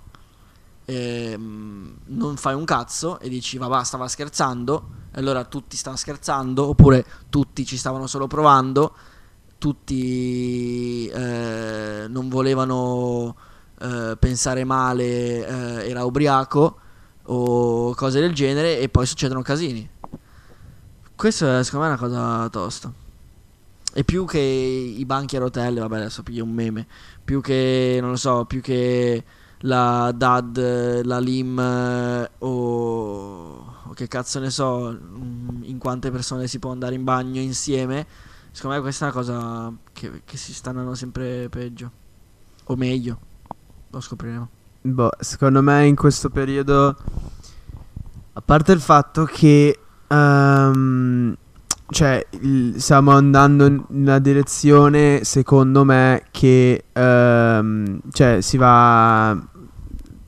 ehm, non fai un cazzo e dici, va, stava scherzando. E allora tutti stavano scherzando. Oppure tutti ci stavano solo provando. Tutti eh, non volevano eh, pensare male, eh, era ubriaco o cose del genere. E poi succedono casini. Questo è, secondo me è una cosa tosta. E più che i banchi a rotelle, vabbè, adesso piglio un meme. Più che, non lo so, più che la DAD, la LIM eh, o, che cazzo ne so, mm, in quante persone si può andare in bagno insieme. Secondo me questa è una cosa che, che si sta andando sempre peggio. O meglio. Lo scopriremo. Boh, secondo me in questo periodo, a parte il fatto che, ehm, cioè, il- stiamo andando in una direzione, secondo me, che, ehm, cioè, si va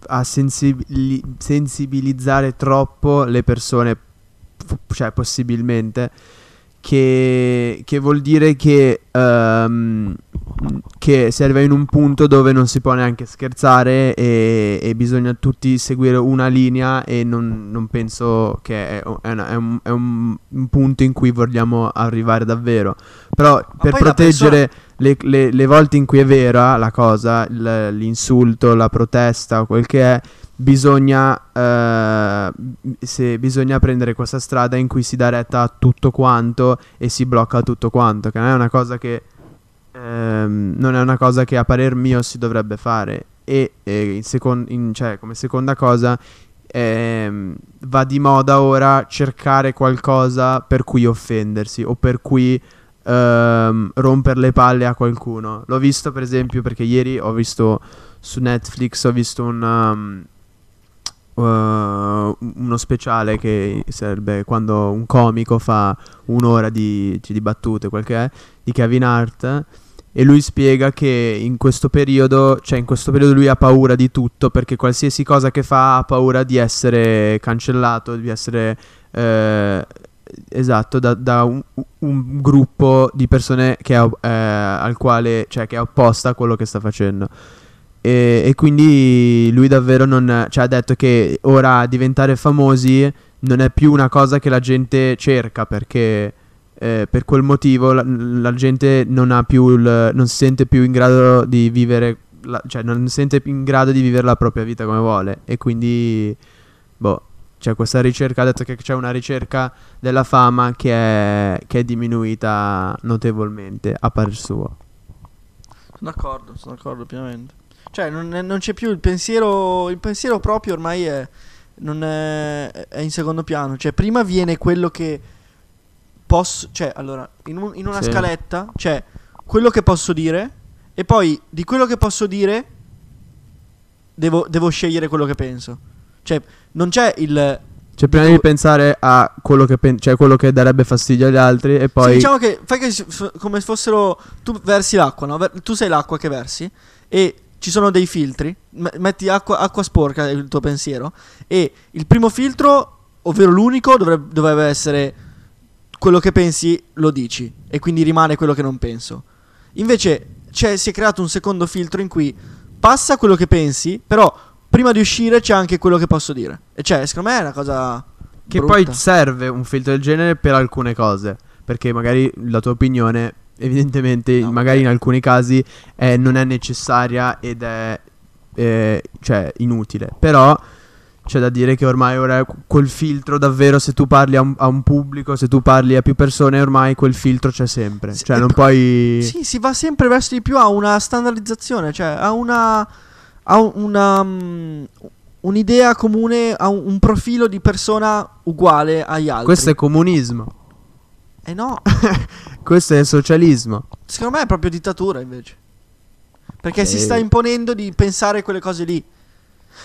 a sensibili- sensibilizzare troppo le persone, cioè, possibilmente, che, che vuol dire che, ehm, che si arriva in un punto dove non si può neanche scherzare e, e bisogna tutti seguire una linea e non, non penso che è, è una- è un, è un- un punto in cui vogliamo arrivare davvero. Però per poi la proteggere le, le- le volte in cui è vera la cosa, il- l'insulto, la protesta o quel che è, bisogna, eh, se, bisogna prendere questa strada in cui si dà retta a tutto quanto e si blocca tutto quanto, che non è una cosa che, ehm, non è una cosa che a parer mio si dovrebbe fare. E, e in secon- in- cioè, come seconda cosa, ehm, va di moda ora cercare qualcosa per cui offendersi o per cui ehm, rompere le palle a qualcuno. L'ho visto per esempio perché ieri ho visto su Netflix, ho visto un, um, uh, uno speciale che sarebbe quando un comico fa un'ora di, di battute, quel che è, di Kevin Hart. E lui spiega che in questo periodo, cioè in questo periodo lui ha paura di tutto perché qualsiasi cosa che fa ha paura di essere cancellato, di essere eh, esatto da, da un, un gruppo di persone che è, eh, al quale, cioè che è opposta a quello che sta facendo. E, e quindi lui davvero non, cioè ha detto che ora diventare famosi non è più una cosa che la gente cerca perché eh, per quel motivo la, la gente non ha più il- non si sente più in grado di vivere la- cioè non si sente più in grado di vivere la propria vita come vuole e quindi boh c'è questa ricerca ha detto che c'è una ricerca della fama che è, che è diminuita notevolmente a parer suo Sono d'accordo, sono d'accordo pienamente. Cioè, non, non c'è più il pensiero. Il pensiero proprio ormai è. Non è, è in secondo piano. Cioè, prima viene quello che posso. Cioè, allora, in, un- in una Sì. scaletta c'è quello che posso dire. E poi di quello che posso dire. Devo, devo scegliere quello che penso. Cioè, non c'è il. cioè prima di pensare a quello che, pen- cioè, quello che darebbe fastidio agli altri e Sì, poi diciamo che fai che f- come se fossero. Tu versi l'acqua, no? Ver- tu sei l'acqua che versi e ci sono dei filtri. m- metti acqua, acqua sporca, è il tuo pensiero. E il primo filtro, ovvero l'unico, dovrebbe, dovrebbe essere quello che pensi, lo dici. E quindi rimane quello che non penso. Invece si è creato un secondo filtro in cui passa quello che pensi, però prima di uscire c'è anche quello che posso dire. E cioè, secondo me è una cosa. Che brutta. poi serve un filtro del genere per alcune cose. Perché magari la tua opinione, evidentemente, No, magari vabbè. in alcuni casi eh, non è necessaria ed è eh, cioè inutile. Però c'è da dire che ormai ora quel filtro davvero, se tu parli a un, a un pubblico, se tu parli a più persone, ormai quel filtro c'è sempre. Sì, Cioè non puoi... Sì, si va sempre verso di più a una standardizzazione, cioè a una. A un- una. mm, un'idea comune, a un, un profilo di persona uguale agli altri. Questo è comunismo. Eh no, (laughs) Questo è socialismo. secondo me è proprio dittatura invece. Perché si Ok. sta imponendo di pensare quelle cose lì.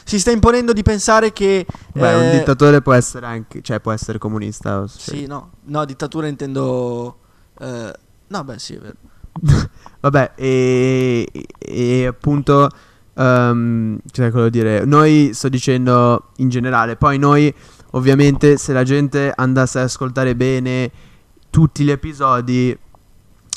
Si sta imponendo di pensare che. Beh, un eh, dittatore può essere anche, cioè può essere comunista. o- Sì, no, no, dittatura intendo. eh, no, beh, sì, è vero. (laughs) Vabbè, e, e appunto, ehm, cioè, quello dire, noi sto dicendo in generale, poi noi ovviamente se la gente andasse ad ascoltare bene tutti gli episodi,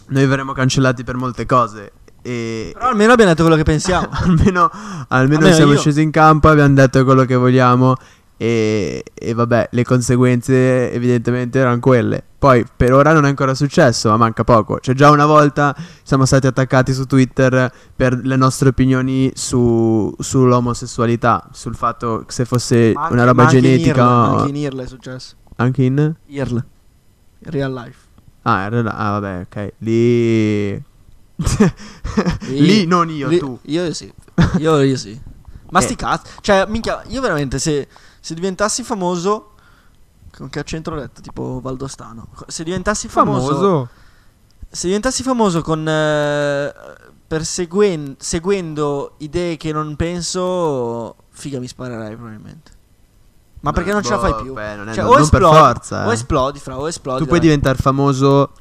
noi verremo cancellati per molte cose. E Però almeno abbiamo detto quello che pensiamo. (laughs) almeno, almeno Almeno siamo io. scesi in campo, abbiamo detto quello che vogliamo e, e vabbè, le conseguenze evidentemente erano quelle. Poi per ora non è ancora successo, ma manca poco. Cioè già una volta siamo stati attaccati su Twitter per le nostre opinioni su, sull'omosessualità, sul fatto che se fosse anche- una roba in genetica Irla- o- Anche in Irla è successo. anche in... IRL. Real life. Ah, in realtà- ah, vabbè, ok. Lì... (laughs) Lì- Lì non io, Lì- tu. Io sì. Io, io sì. Ma Eh. sti cazzi. Cioè, minchia, io veramente se, se diventassi famoso. Con che accento l'ho detto? Tipo Valdostano. Se diventassi famoso. Famoso. Se diventassi famoso con. eh, perseguen- seguendo idee che non penso. Figa, mi sparerei probabilmente. Ma perché non ce la fai Boh, più? beh, non è- Cioè, non- o non per esplodi, forza, o eh. esplodi, fra, o esplodi. Tu puoi dai. diventare famoso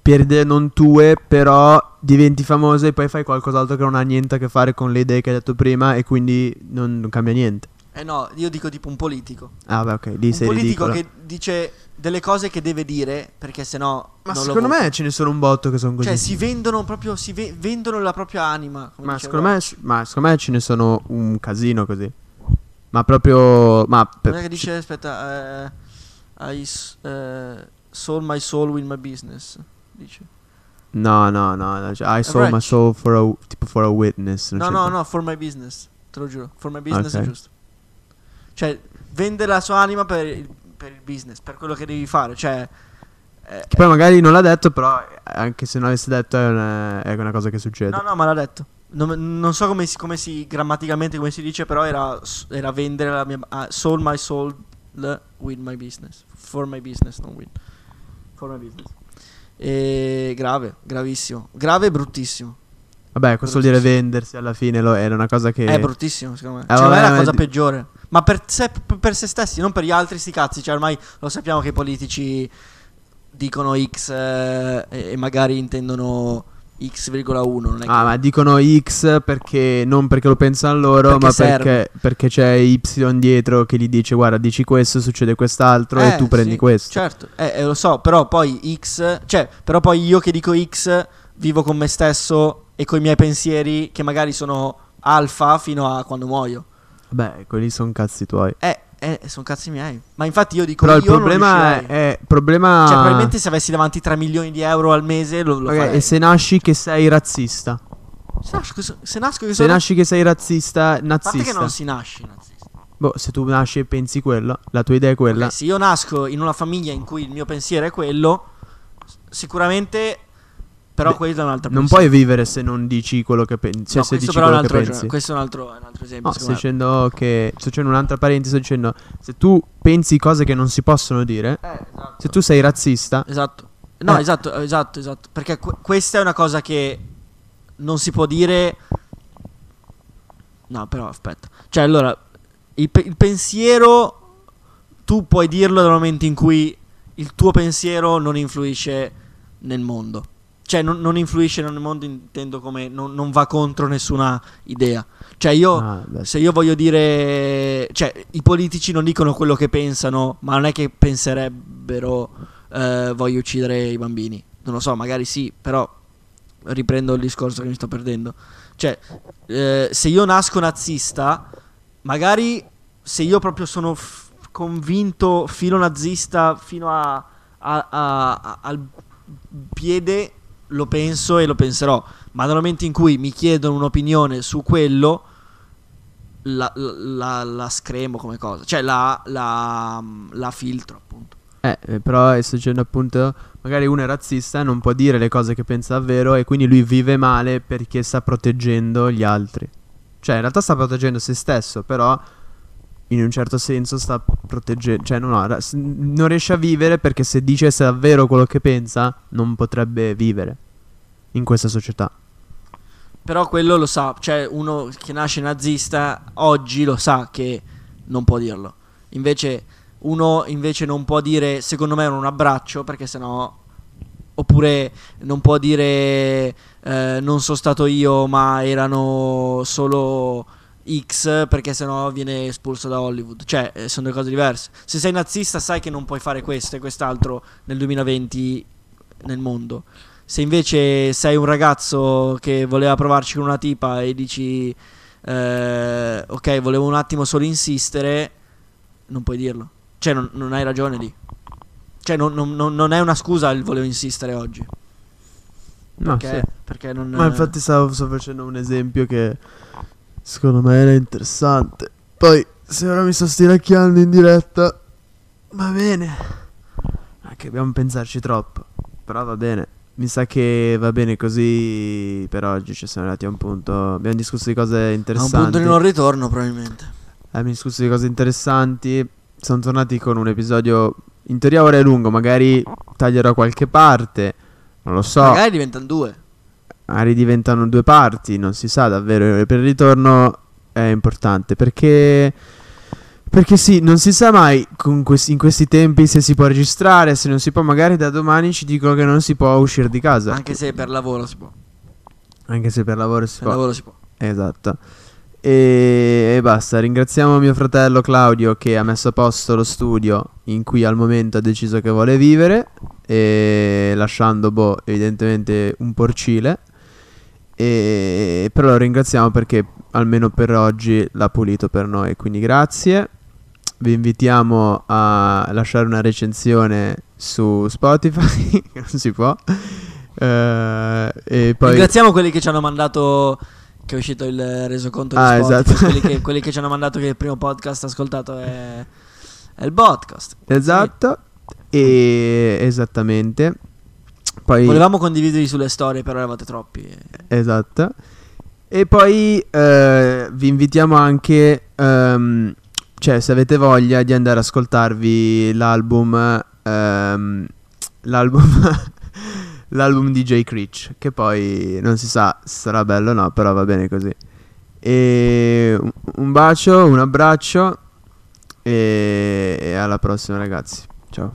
per idee non tue, però diventi famoso e poi fai qualcos'altro che non ha niente a che fare con le idee che hai detto prima e quindi non, non cambia niente. Eh no, io dico tipo un politico. Ah, beh, ok, lì un sei politico ridicolo. che dice delle cose che deve dire perché sennò Ma secondo me ce ne sono un botto che sono così. cioè si vendono proprio si ve- vendono la propria anima ma, secondo me, ma secondo me ce ne sono un casino così. Ma proprio... Ma per- non è che dice aspetta eh, I eh, sold my soul with my business dice No, no, no. cioè, I sold my soul for a, tipo for a witness. No, no, no, for my business. Te lo giuro. For my business Ok. è giusto. Cioè, vende la sua anima per il, per il business, per quello che devi fare. Cioè, eh, Che poi magari non l'ha detto, però anche se non l'avesse detto è una, è una cosa che succede. no, no, ma l'ha detto. Non, non so come si, come si grammaticamente come si dice, però era, era vendere la mia ah, sold my soul with my business. For my business, non with. For my business. E grave, gravissimo. Grave e bruttissimo. Vabbè, questo vuol dire vendersi alla fine, lo- era una cosa che... È bruttissimo, secondo me. Eh, Cioè, non è vabbè, la cosa di- peggiore. Ma per se, per se stessi, non per gli altri, sti cazzi. Cioè, ormai lo sappiamo che i politici dicono X eh, e, e magari intendono X,1. Non è Ah, che- ma dicono X perché non perché lo pensano loro, Perché ma perché, perché c'è Y dietro che gli dice guarda, dici questo, succede quest'altro e Eh, tu prendi sì, questo. Certo, eh, eh, lo so, però poi X, cioè, però poi io che dico X vivo con me stesso e con i miei pensieri che magari sono alfa fino a quando muoio. Beh, quelli sono cazzi tuoi. Eh, eh sono cazzi miei. Ma infatti io dico Però il io problema è, è- problema Cioè, probabilmente se avessi davanti 3 milioni di euro al mese lo, lo Ok, farei. e se nasci che sei razzista? Se nasco, se nasco che Se sono... nasci che sei razzista, A parte che nazista. non si nasce nazista. Boh, se tu nasci e pensi quello, la tua idea è quella. Ok, se io nasco in una famiglia in cui il mio pensiero è quello, sicuramente... Però Beh, quella è un'altra non puoi vivere se non dici quello che pensi. No, se dici quello che pensi. questo è un altro, un altro esempio. No, sto me. dicendo che. Sto dicendo un'altra parentesi. Sto dicendo. Se tu pensi cose che non si possono dire. Eh, esatto. Se tu sei razzista. Esatto. No, Eh. esatto, esatto, esatto. Perché que- questa è una cosa che non si può dire. No, però aspetta. Cioè, allora, il, pe- il pensiero tu puoi dirlo nel momento in cui il tuo pensiero non influisce nel mondo. Cioè, non, non influisce nel mondo, intendo come non, non va contro nessuna idea. Cioè, io. Ah, Se io voglio dire, cioè, i politici non dicono quello che pensano, ma non è che penserebbero eh, voglio uccidere i bambini. Non lo so, magari sì, però riprendo il discorso che mi sto perdendo. Cioè, eh, se io nasco nazista, magari se io proprio sono f- convinto filo nazista fino a, a- a- a- al piede, lo penso e lo penserò. Ma nel momento in cui mi chiedono un'opinione su quello, la, la- la scremo come cosa. Cioè, la, la, filtro, appunto. eh, eh, però sto dicendo appunto. Magari uno è razzista, non può dire le cose che pensa davvero. E quindi lui vive male perché sta proteggendo gli altri. Cioè, in realtà sta proteggendo se stesso, però. In un certo senso sta proteggendo. Cioè, non, ha- non riesce a vivere perché se dicesse davvero quello che pensa, non potrebbe vivere in questa società. Però quello lo sa, cioè uno che nasce nazista oggi lo sa che non può dirlo. Invece uno invece non può dire secondo me un abbraccio perché sennò oppure non può dire eh, non sono stato io ma erano solo X perché sennò viene espulso da Hollywood. Cioè, eh, sono due cose diverse. Se sei nazista sai che non puoi fare questo e quest'altro nel 2020 nel mondo. Se invece sei un ragazzo che voleva provarci con una tipa e dici eh, ok, volevo un attimo solo insistere, non puoi dirlo. Cioè, non, non hai ragione lì. Cioè, non, non- non- è una scusa il volevo insistere oggi. No, Perché, sì. perché non... Ma infatti stavo sto facendo un esempio che secondo me era interessante. Poi, se ora mi sto stiracchiando in diretta, va bene. Anche dobbiamo pensarci troppo. Però va bene. Mi sa che va bene così per oggi. Ci siamo arrivati a un punto. Abbiamo discusso di cose A un interessanti. punto di non ritorno, probabilmente. Abbiamo discusso di cose interessanti. Siamo tornati con un episodio. In teoria ora è lungo. Magari taglierò qualche parte. Non lo so. Magari diventano due. Magari diventano due parti, non si sa davvero. Per il ritorno è importante perché. Perché sì, non si sa mai questi- in questi tempi se si può registrare, se non si può. Magari da domani ci dicono che non si può uscire di casa. Anche se per lavoro si può. Anche se per lavoro si Per può. lavoro si può. Esatto. E, e basta. Ringraziamo mio fratello Claudio che ha messo a posto lo studio in cui al momento ha deciso che vuole vivere. E lasciando, boh, evidentemente un porcile. E, però lo ringraziamo perché almeno per oggi l'ha pulito per noi. Quindi grazie. Vi invitiamo a lasciare una recensione su Spotify, (laughs) non si può. Eh, e poi... Ringraziamo quelli che ci hanno mandato che è uscito il resoconto di Ah, Spotify, esatto. quelli, che, (laughs) quelli che ci hanno mandato che il primo podcast ascoltato è, è il podcast. Esatto. E esattamente. Poi. Volevamo condividerli sulle storie, però eravate troppi. Esatto. E poi eh, vi invitiamo anche, ehm, cioè se avete voglia di andare ad ascoltarvi l'album, ehm, l'album, (laughs) l'album di Jay Creech, che poi non si sa se sarà bello o no, però va bene così. E un- bacio, un abbraccio e alla prossima ragazzi. Ciao.